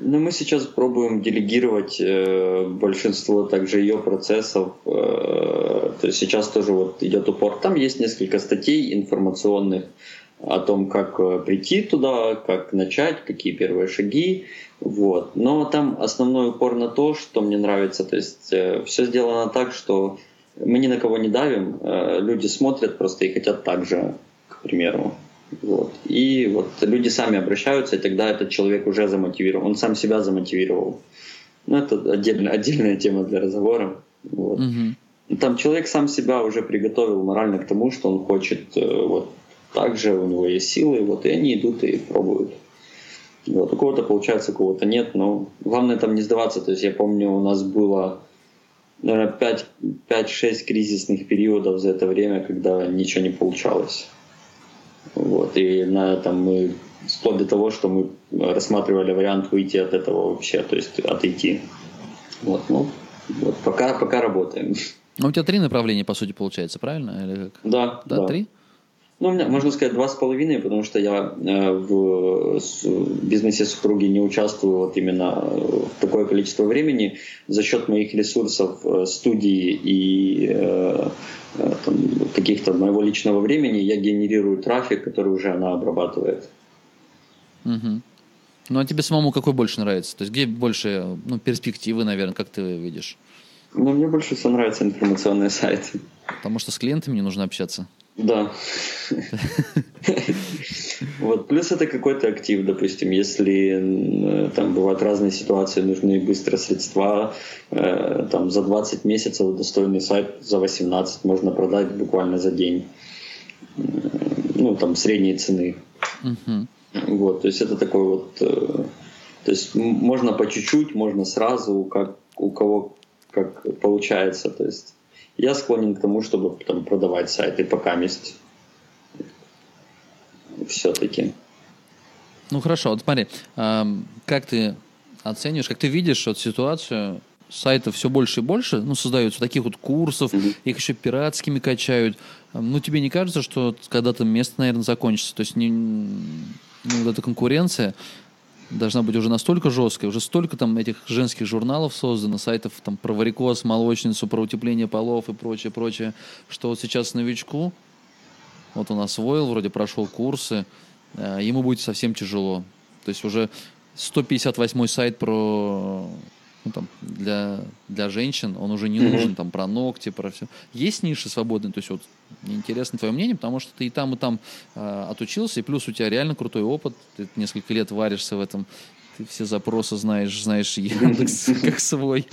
Ну, мы сейчас пробуем делегировать э, большинство также ее процессов. Э, то есть сейчас тоже вот идет упор. Там есть несколько статей информационных о том, как э, прийти туда, как начать, какие первые шаги. Вот. Но там основной упор на то, что мне нравится. То есть э, все сделано так, что мы ни на кого не давим, э, люди смотрят просто и хотят так же, к примеру. Вот. И вот люди сами обращаются, и тогда этот человек уже замотивирован, он сам себя замотивировал. Ну, это отдельная, отдельная тема для разговора. Вот. Угу. Там человек сам себя уже приготовил морально к тому, что он хочет э, вот так же, у него есть силы, вот, и они идут и пробуют. Вот, у кого-то получается, у кого-то нет, но главное там не сдаваться. То есть я помню, у нас было, наверное, 5-6 кризисных периодов за это время, когда ничего не получалось. Вот, и на этом мы вплоть до того, что мы рассматривали вариант выйти от этого вообще, то есть отойти. Вот, ну, вот пока, пока работаем. Ну, у тебя три направления, по сути, получается, правильно? Или как? Да, да. Да, три? Ну, у меня, можно сказать, два с половиной, потому что я э, в бизнесе супруги не участвую вот именно в такое количество времени. За счет моих ресурсов э, студии и э, каких-то моего личного времени я генерирую трафик, который уже она обрабатывает. Угу. Ну, а тебе самому какой больше нравится? То есть где больше ну, перспективы, наверное, как ты видишь? Ну, мне больше всего нравятся информационные сайты. Потому что с клиентами не нужно общаться. Да. Вот. Плюс это какой-то актив, допустим, если там бывают разные ситуации, нужны быстро средства, э, там за 20 месяцев достойный сайт за 18 можно продать буквально за день. Ну, там средней цены. Вот, то есть это такой вот, э, то есть можно по чуть-чуть, можно сразу, как у кого как получается, то есть я склонен к тому, чтобы там, продавать сайты пока есть все-таки. Ну хорошо, вот смотри, как ты оцениваешь, как ты видишь вот ситуацию, сайтов все больше и больше, ну, создаются таких вот курсов, mm-hmm. их еще пиратскими качают. Ну, тебе не кажется, что когда-то место, наверное, закончится? То есть не, ну, вот эта конкуренция, должна быть уже настолько жесткая, уже столько там этих женских журналов создано, сайтов там про варикоз, молочницу, про утепление полов и прочее, прочее, что вот сейчас новичку, вот у нас Войл вроде прошел курсы, э, ему будет совсем тяжело. То есть уже 158 сайт про ну, там, для, для женщин, он уже не нужен, там, про ногти, про все. Есть ниши свободные, то есть вот мне интересно твое мнение, потому что ты и там, и там э, отучился, и плюс у тебя реально крутой опыт, ты несколько лет варишься в этом, ты все запросы знаешь, знаешь Яндекс как свой.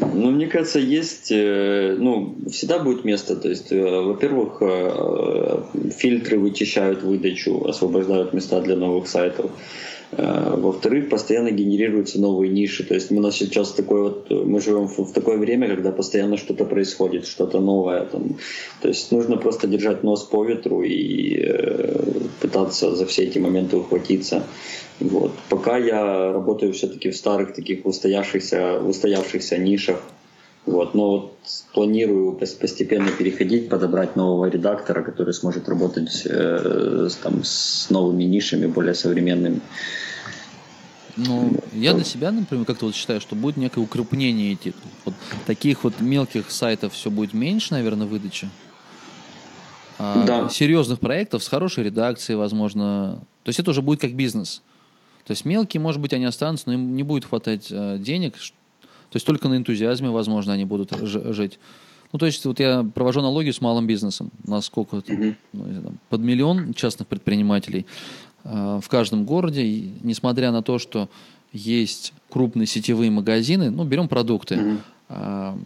Ну, мне кажется, есть, э, ну, всегда будет место, то есть, э, во-первых, э, фильтры вычищают выдачу, освобождают места для новых сайтов. Э, во-вторых, постоянно генерируются новые ниши. То есть мы нас сейчас такой вот, мы живем в такое время, когда постоянно что-то происходит, что-то новое. Там. То есть нужно просто держать нос по ветру и э, пытаться за все эти моменты ухватиться. Вот. Пока я работаю все-таки в старых таких устоявшихся, устоявшихся нишах, вот, но вот планирую постепенно переходить, подобрать нового редактора, который сможет работать э, там, с новыми нишами, более современными. Ну, я для себя, например, как-то вот считаю, что будет некое укрупнение этих вот таких вот мелких сайтов все будет меньше, наверное, выдачи. А да. Серьезных проектов с хорошей редакцией, возможно. То есть это уже будет как бизнес. То есть мелкие, может быть, они останутся, но им не будет хватать э, денег, то есть только на энтузиазме, возможно, они будут жить. Ну, то есть вот я провожу аналогию с малым бизнесом. Насколько mm-hmm. ну, там, под миллион частных предпринимателей э, в каждом городе. И, несмотря на то, что есть крупные сетевые магазины, ну, берем продукты. А,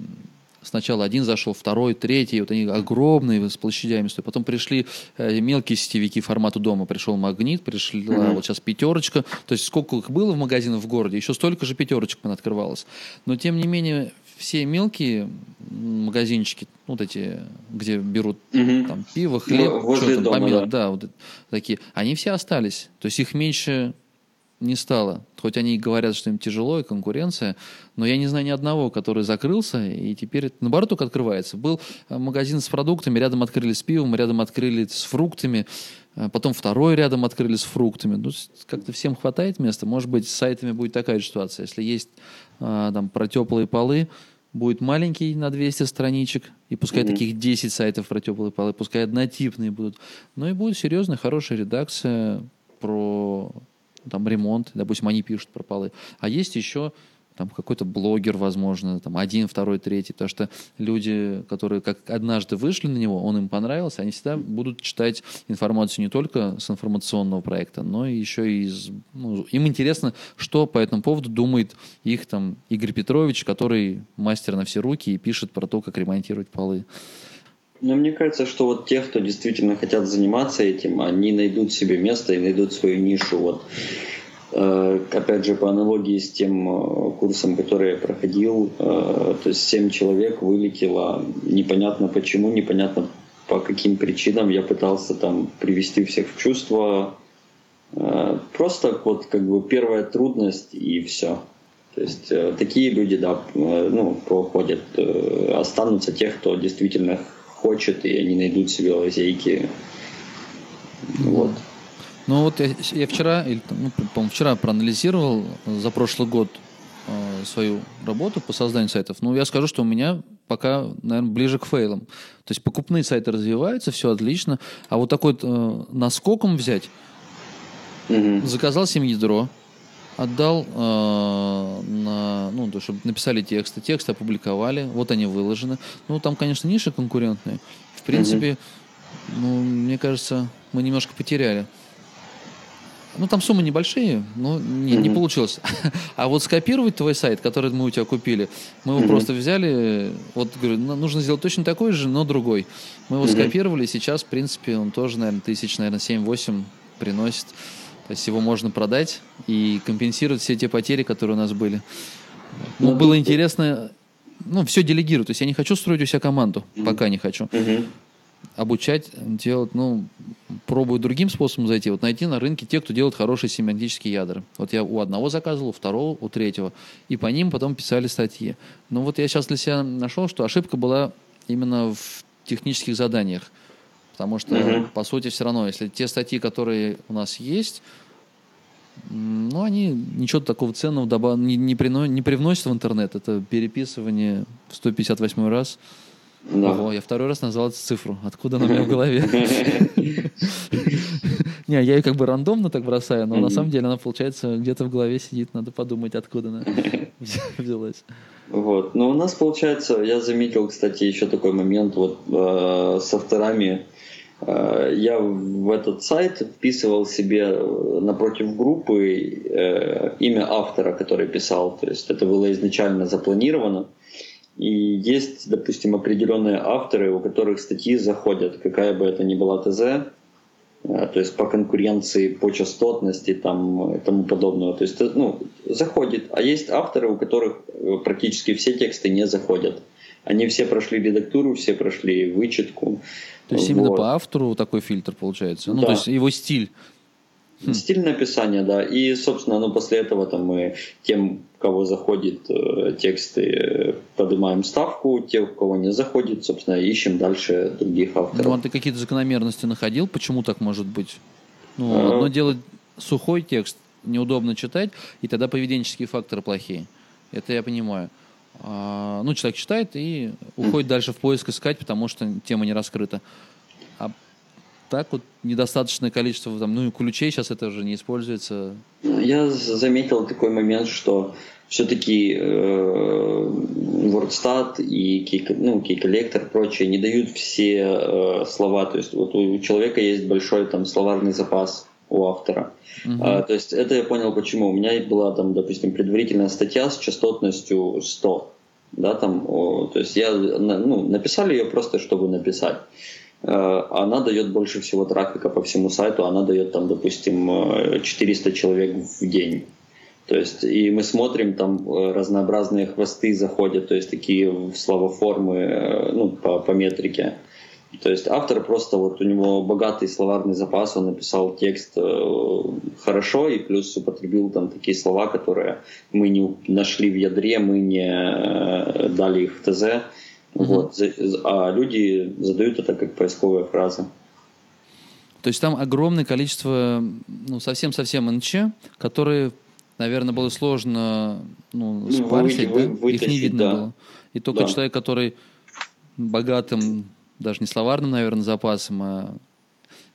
Сначала один зашел, второй, третий, вот они огромные с площадями стоят. Потом пришли э, мелкие сетевики формату дома. Пришел Магнит, пришла Мгм. вот сейчас пятерочка. То есть сколько их было в магазинах в городе, еще столько же пятерочек открывалось. Но тем не менее, все мелкие магазинчики, ну, вот эти, где берут Мгм. там пиво, хлеб, возле что там, дома, помидор, да. да, вот такие, они все остались. То есть их меньше не стало. Хоть они и говорят, что им тяжело и конкуренция, но я не знаю ни одного, который закрылся, и теперь наоборот только открывается. Был э, магазин с продуктами, рядом открыли с пивом, рядом открыли с фруктами, э, потом второй рядом открыли с фруктами. Ну, как-то всем хватает места. Может быть, с сайтами будет такая же ситуация. Если есть э, там про теплые полы, будет маленький на 200 страничек, и пускай Мгм. таких 10 сайтов про теплые полы, пускай однотипные будут. Ну и будет серьезная, хорошая редакция про там ремонт, допустим, они пишут про полы. А есть еще там какой-то блогер, возможно, там один, второй, третий, потому что люди, которые как однажды вышли на него, он им понравился, они всегда будут читать информацию не только с информационного проекта, но еще и из... ну, им интересно, что по этому поводу думает их там Игорь Петрович, который мастер на все руки и пишет про то, как ремонтировать полы. Но мне кажется, что вот те, кто действительно хотят заниматься этим, они найдут себе место и найдут свою нишу. Вот э, опять же, по аналогии с тем э, курсом, который я проходил, э, то есть 7 человек вылетело, непонятно почему, непонятно по каким причинам. Я пытался там привести всех в чувство. Просто вот как бы первая трудность и все. То есть такие люди, да, ну, проходят. Останутся те, кто действительно хочет, и они найдут себе лазейки. Вот. Ну вот я, я вчера, или, ну, по-моему, вчера проанализировал за прошлый год э, свою работу по созданию сайтов. Ну, я скажу, что у меня пока, наверное, ближе к фейлам. То есть покупные сайты развиваются, все отлично. А вот такой э, наскоком взять, Мгм. заказал семь-ядро, отдал, э, на, ну, то, чтобы написали тексты, тексты опубликовали, вот они выложены. Ну, там, конечно, ниши конкурентные. В принципе, ну, мне кажется, мы немножко потеряли. Ну, там суммы небольшие, но не, не Мгм. получилось. А вот скопировать твой сайт, который мы у тебя купили, мы его Мгм. просто взяли, вот, говорю, ну, нужно сделать точно такой же, но другой. Мы его Мгм. скопировали, сейчас, в принципе, он тоже, наверное, тысяч, наверное, 7-8 приносит. То есть его можно продать и компенсировать все те потери, которые у нас были. Ну, было интересно, ну, все делегирую. То есть я не хочу строить у себя команду, пока не хочу Мгм. обучать делать, ну, пробую другим способом зайти, вот найти на рынке те, кто делает хорошие семантические ядра. Вот я у одного заказывал, у второго, у третьего, и по ним потом писали статьи. Но вот я сейчас для себя нашел, что ошибка была именно в технических заданиях. Потому что, Мгм. по сути, все равно, если те статьи, которые у нас есть, ну, они ничего такого ценного доба- не, не, прино- не привносят в интернет. Это переписывание в 158 раз. Да. Ого, я второй раз назвал эту цифру. Откуда она у меня в голове? Не, я ее как бы рандомно так бросаю, но на самом деле она, получается, где-то в голове сидит. Надо подумать, откуда она взялась. Вот. Но у нас получается, я заметил, кстати, еще такой момент вот э, с авторами. Э, я в этот сайт вписывал себе э, напротив группы э, имя автора, который писал. То есть это было изначально запланировано. И есть, допустим, определенные авторы, у которых статьи заходят, какая бы это ни была ТЗ, то есть по конкуренции, по частотности там, и тому подобного. То есть, ну, заходит. А есть авторы, у которых практически все тексты не заходят. Они все прошли редактуру, все прошли вычетку. То есть именно Вот. по автору такой фильтр получается. Ну, Да. то есть его стиль. Стиль написания, да. И, собственно, ну, после этого там мы тем, кого заходит э, тексты, э, поднимаем ставку, те, у кого не заходит, собственно, ищем дальше других авторов. Ну, а ты какие-то закономерности находил? Почему так может быть? Ну, А. одно дело сухой текст, неудобно читать, и тогда поведенческие факторы плохие. Это я понимаю. А, ну, человек читает и уходит дальше в поиск искать, потому что тема не раскрыта. А так вот недостаточное количество, там, ну, ключей сейчас это уже не используется. Я заметил такой момент, что все-таки WordStat и Key, ну, Key Collector и прочее не дают все э, слова. То есть вот у человека есть большой там словарный запас у автора. Uh-huh. А, то есть это я понял почему. У меня была там, допустим, предварительная статья с частотностью 100. Да, там, о, то есть я, ну, написали ее просто, чтобы написать. А, она дает больше всего трафика по всему сайту, она дает там, допустим, 400 человек в день. То есть, и мы смотрим, там э, разнообразные хвосты заходят, то есть такие словоформы, э, ну, по, по метрике. То есть автор просто вот у него богатый словарный запас, он написал текст э, хорошо и плюс употребил там такие слова, которые мы не нашли в ядре, мы не дали их в ТЗ. Mm-hmm. Вот, а люди задают это как поисковые фразы. То есть там огромное количество, ну, совсем-совсем НЧ, которые наверное, было сложно ну, ну спарсить, вы, да? Их не видно да. было. И только да. человек, который богатым, даже не словарным, наверное, запасом, а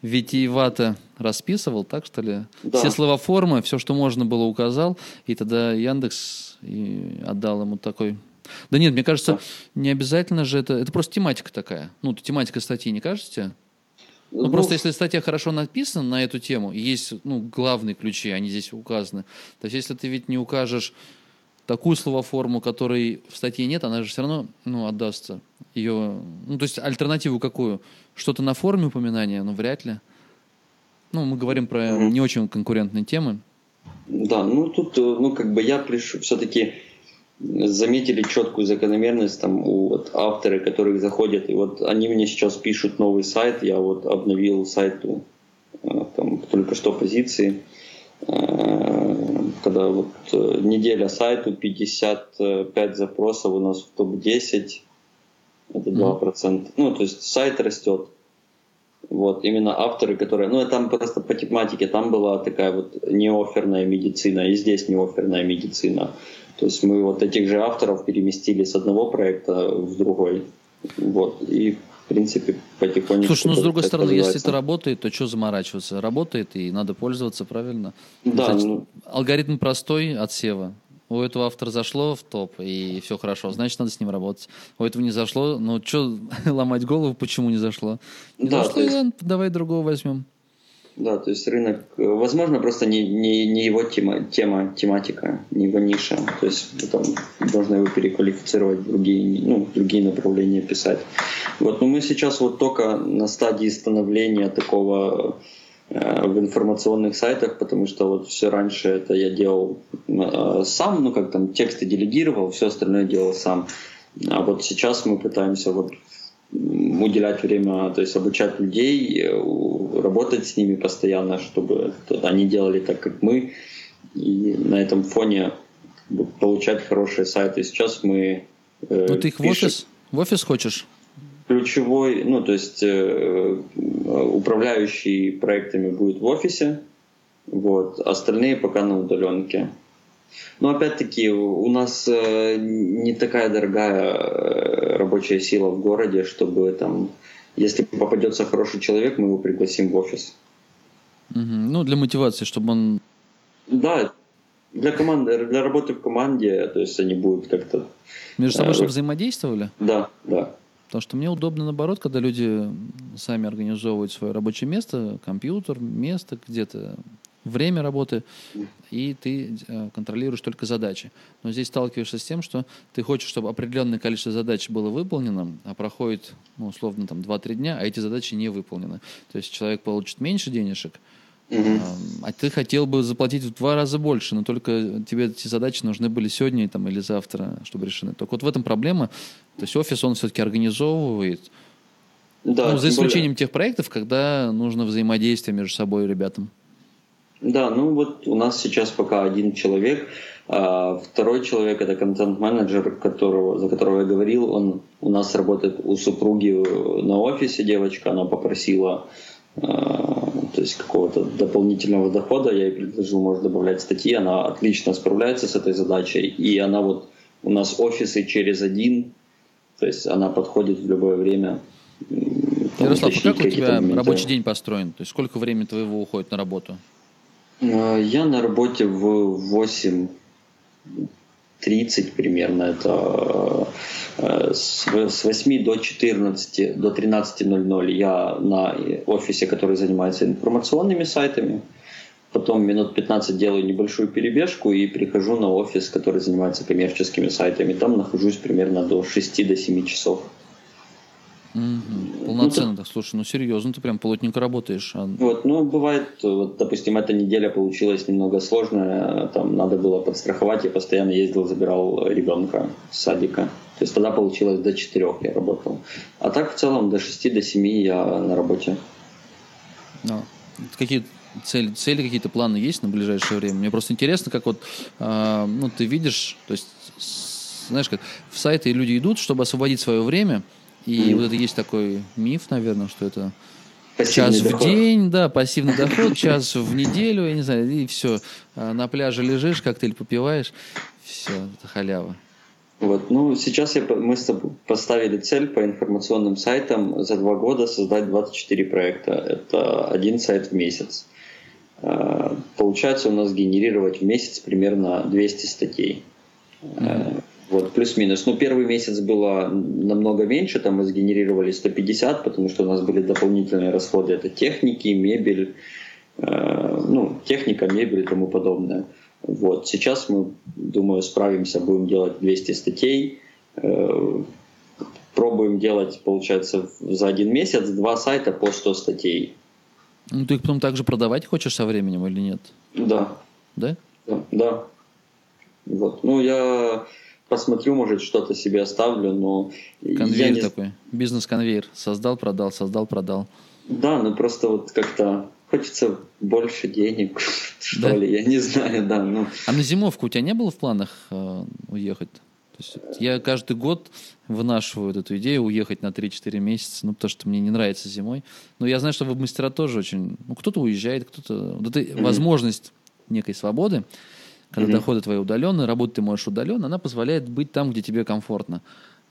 витиевато расписывал, так что ли? Да. Все словоформы, все, что можно было, указал, и тогда Яндекс и отдал ему такой... Да нет, мне кажется, да. не обязательно же это... Это просто тематика такая. Ну, тематика статьи, не кажется ну, ну, просто если статья хорошо написана на эту тему, есть ну, главные ключи, они здесь указаны. То есть если ты ведь не укажешь такую словоформу, которой в статье нет, она же все равно ну, отдастся. Ее, ну, то есть альтернативу какую? Что-то на форме упоминания, ну, вряд ли. Ну, мы говорим про mm-hmm. не очень конкурентные темы. Да, ну тут, э, ну, как бы я пришел все-таки заметили четкую закономерность там у вот, авторы, которые заходят, и вот они мне сейчас пишут новый сайт, я вот обновил сайт э, там только что позиции, э, когда вот э, неделя сайту, 55 запросов у нас в топ-10, это 2%. Mm. Ну, то есть сайт растет. Вот, именно авторы, которые... Ну, там просто по тематике, там была такая вот неоферная медицина, и здесь неоферная медицина. То есть мы вот этих же авторов переместили с одного проекта в другой. Вот. И принципе, потихоньку... Слушай, ну, с другой стороны, если это работает, то что заморачиваться? Работает, и надо пользоваться, правильно? Да. Значит, ну... Алгоритм простой отсева. У этого автора зашло в топ, и все хорошо, значит, надо с ним работать. У этого не зашло, ну, что ломать голову, почему не зашло? Не да, зашло, есть... давай другого возьмем. Да, то есть рынок, э, возможно, просто не, не, не его тема, тема, тематика, не его ниша. То есть там должны его переквалифицировать другие, ну, другие направления писать. Вот, но мы сейчас вот только на стадии становления такого э, в информационных сайтах, потому что вот все раньше это я делал э, сам, ну как там тексты делегировал, все остальное делал сам. А вот сейчас мы пытаемся вот уделять время, то есть обучать людей, э, работать с ними постоянно, чтобы они делали так, как мы, и на этом фоне получать хорошие сайты. Сейчас мы... Э, ты их пишем... в офис, в офис хочешь? Ключевой, ну то есть э, управляющий проектами будет в офисе, вот, остальные пока на удаленке. Но опять-таки у нас э, не такая дорогая э, рабочая сила в городе, чтобы там, если попадется хороший человек, мы его пригласим в офис. Угу. Ну, для мотивации, чтобы он... Да, для команды, для работы в команде, то есть они будут как-то... Между собой, э, чтобы взаимодействовали? Да, да. Потому что мне удобно наоборот, когда люди сами организовывают свое рабочее место, компьютер, место где-то, время работы, и ты э, контролируешь только задачи. Но здесь сталкиваешься с тем, что ты хочешь, чтобы определенное количество задач было выполнено, а проходит, ну, условно, там 2-3 дня, а эти задачи не выполнены. То есть человек получит меньше денежек, mm а ты хотел бы заплатить в два раза больше, но только тебе эти задачи нужны были сегодня там, или завтра, чтобы решены. Так вот в этом проблема. То есть офис он все-таки организовывает, да, ну, за исключением более... тех проектов, когда нужно взаимодействие между собой и ребятам. Да, ну вот у нас сейчас пока один человек. А второй человек это контент-менеджер, которого, за которого я говорил. Он у нас работает у супруги на офисе, девочка, она попросила а, то есть какого-то дополнительного дохода. Я ей предложил, может добавлять статьи. Она отлично справляется с этой задачей. И она вот у нас офисы через один, то есть она подходит в любое время. Ярослав, а как у тебя рабочий день построен? То есть сколько времени твоего уходит на работу? Э, я на работе в 8.30 примерно. Это э, с 8 до 14, до 13.00 я на офисе, который занимается информационными сайтами. потом минут 15 делаю небольшую перебежку и прихожу на офис, который занимается коммерческими сайтами. Там нахожусь примерно до 6 до 7 часов. Угу. Полноценно, так, слушай, ну серьезно, ты прям плотненько работаешь. А... Вот, ну бывает, вот, допустим, эта неделя получилась немного сложная, там надо было подстраховать, я постоянно ездил, забирал ребенка с садика. То есть тогда получилось до 4 я работал. А так в целом до 6 до 7 я на работе. Ну, какие цели, цели какие-то планы есть на ближайшее время? Мне просто интересно, как вот, э, ну, ты видишь, то есть, знаешь, как в сайты люди идут, чтобы освободить свое время, и mm. вот это есть такой миф, наверное, что это пассивный час доход. в день, да, пассивный доход, час в неделю, я не знаю, и все. А на пляже лежишь, коктейль попиваешь, все, это халява. Вот. Ну, сейчас я, мы с тобой поставили цель по информационным сайтам за два года создать 24 проекта. Это один сайт в месяц. А, получается у нас генерировать в месяц примерно 200 статей. Mm-hmm. Вот, плюс-минус. Ну, первый месяц было намного меньше, там мы сгенерировали 150, потому что у нас были дополнительные расходы. Это техники, мебель, э, ну, техника, мебель и тому подобное. Вот, сейчас мы, думаю, справимся, будем делать 200 статей, э, пробуем делать, получается, за один месяц два сайта по 100 статей. Ну, ты их потом также продавать хочешь со временем или нет? Да. Да? Да. да. Вот. Ну, я посмотрю, может, что-то себе оставлю, но... Конвейер не... такой, бизнес-конвейер. Создал, продал, создал, продал. Да, ну просто вот как-то хочется больше денег, что да? ли, я не знаю, да. Ну. А на зимовку у тебя не было в планах э, уехать? То есть я каждый год вынашиваю эту идею уехать на 3-4 месяца, ну, потому что мне не нравится зимой. Но я знаю, что вы мастера тоже очень... Ну, кто-то уезжает, кто-то... Вот эта mm-hmm. возможность некой свободы, когда mm-hmm. доходы твои удаленные, работать ты можешь удаленно, она позволяет быть там, где тебе комфортно.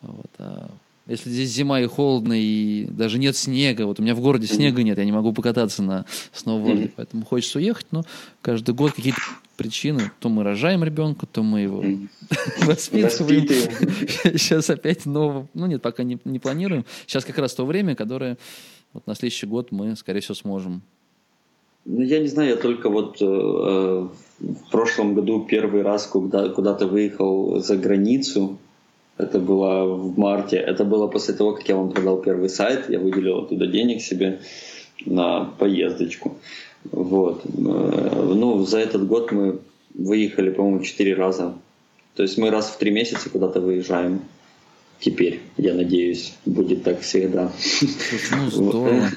Вот. А если здесь зима и холодно, и даже нет снега, вот у меня в городе mm-hmm. снега нет, я не могу покататься на сноуборде, mm-hmm. поэтому хочется уехать, но каждый год какие-то причины. То мы рожаем ребенка, то мы его воспитываем. Сейчас опять нового. Ну нет, пока не, не планируем. Сейчас как раз то время, которое вот на следующий год мы, скорее всего, сможем я не знаю, я только вот э, в прошлом году первый раз куда, куда-то выехал за границу. Это было в марте. Это было после того, как я вам продал первый сайт. Я выделил оттуда денег себе на поездочку. Вот. Э, ну, за этот год мы выехали, по-моему, четыре раза. То есть мы раз в три месяца куда-то выезжаем. Теперь, я надеюсь, будет так всегда. Ну, здорово.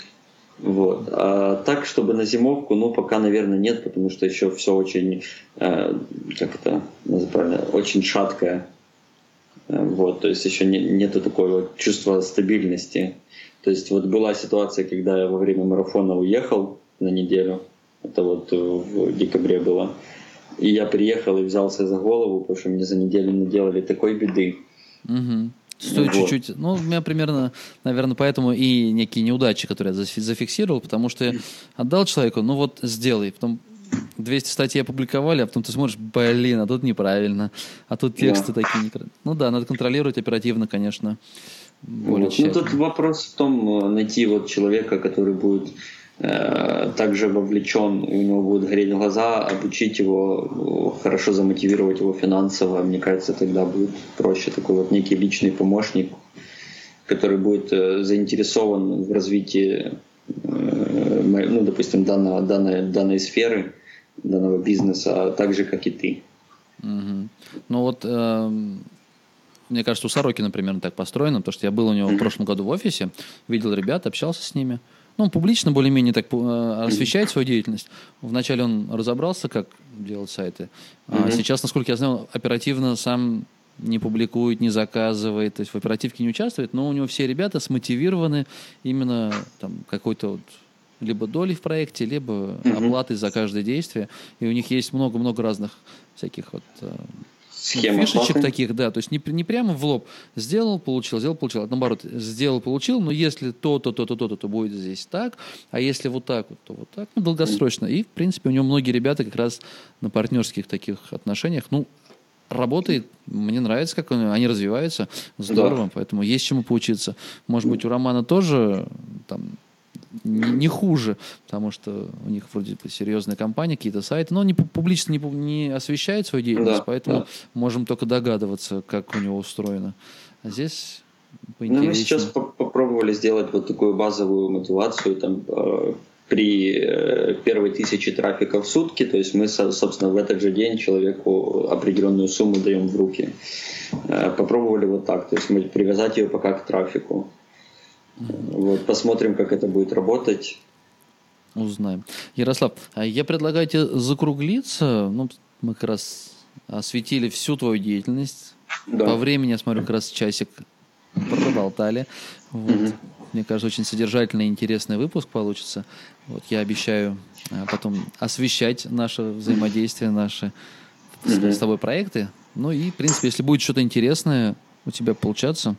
Вот. А так, чтобы на зимовку, ну, пока, наверное, нет, потому что еще все очень, э, как это правильно, очень шаткое. Э, вот, то есть еще не, нету такого чувства стабильности. То есть вот была ситуация, когда я во время марафона уехал на неделю, это вот в декабре было, и я приехал и взялся за голову, потому что мне за неделю наделали такой беды. Угу. Стоит вот. чуть-чуть. Ну, у меня примерно, наверное, поэтому и некие неудачи, которые я зафиксировал, потому что я отдал человеку, ну вот сделай. Потом 200 статей опубликовали, а потом ты смотришь, блин, а тут неправильно, а тут тексты да. такие неправильные. Ну да, надо контролировать оперативно, конечно, более вот. Ну тут вопрос в том, э, найти вот человека, который будет также вовлечен, у него будут гореть глаза, обучить его, хорошо замотивировать его финансово, мне кажется, тогда будет проще такой вот некий личный помощник, который будет э, заинтересован в развитии, э, ну, допустим, данного, данной, данной сферы, данного бизнеса, так же, как и ты. Угу. Ну вот, э, мне кажется, у Сорокина примерно так построено, потому что я был у него в прошлом году в офисе, видел ребят, общался с ними – ну, публично более-менее так э, освещает свою деятельность. Вначале он разобрался, как делать сайты. А сейчас, насколько я знаю, оперативно сам не публикует, не заказывает, то есть в оперативке не участвует, но у него все ребята смотивированы именно там какой-то вот либо долей в проекте, либо оплатой за каждое действие. И у них есть много-много разных всяких вот э, Схема фишечек таких, да, то есть не, не прямо в лоб сделал, получил, сделал, получил, а наоборот, сделал, получил, но если то-то, то-то, то-то, то будет здесь так, а если вот так вот, то вот так, ну, долгосрочно. И, в принципе, у него многие ребята как раз на партнерских таких отношениях, ну, работает, мне нравится, как они развиваются, здорово, да. поэтому есть чему поучиться. Может быть, у Романа тоже там не, хуже, потому что у них вроде бы серьезная компания, какие-то сайты, но они публично не, не освещают свою деятельность, да, поэтому да. можем только догадываться, как у него устроено. А здесь ну, мы сейчас попробовали сделать вот такую базовую мотивацию там э, при э, первой тысячи трафика в сутки, то есть мы, собственно, в этот же день человеку определенную сумму даем в руки. Э, попробовали вот так, то есть мы привязать ее пока к трафику. Вот, посмотрим, как это будет работать. Узнаем. Ярослав, а я предлагаю тебе закруглиться. Ну, мы как раз осветили всю твою деятельность. Да. По времени, я смотрю, как раз часик проболтали. Вот. Угу. Мне кажется, очень содержательный и интересный выпуск получится. Вот я обещаю а, потом освещать наше взаимодействие, наши угу. с тобой проекты. Ну и, в принципе, если будет что-то интересное у тебя получаться,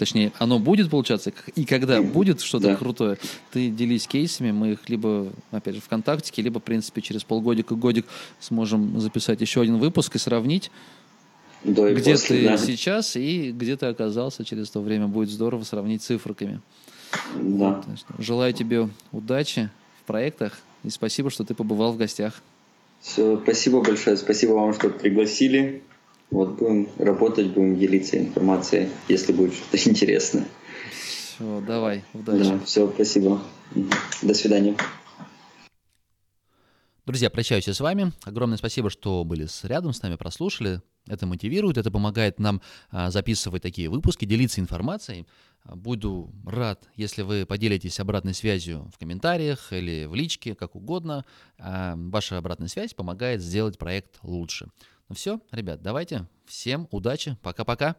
точнее, оно будет получаться, и когда будет что-то да. крутое, ты делись кейсами, мы их либо, опять же, ВКонтакте, либо, в принципе, через полгодика, годик сможем записать еще один выпуск и сравнить, до и где после, ты да. сейчас и где ты оказался через то время. Будет здорово сравнить цифрами. Да. Желаю тебе удачи в проектах и спасибо, что ты побывал в гостях. Все, спасибо большое. Спасибо вам, что пригласили. Вот будем работать, будем делиться информацией, если будет что-то интересное. Все, давай, удачи. Да, все, спасибо. До свидания. Друзья, прощаюсь с вами. Огромное спасибо, что были рядом с нами, прослушали. Это мотивирует, это помогает нам а, записывать такие выпуски, делиться информацией. Буду рад, если вы поделитесь обратной связью в комментариях или в личке, как угодно. А, ваша обратная связь помогает сделать проект лучше. Ну все, ребят, давайте. Всем удачи. Пока-пока.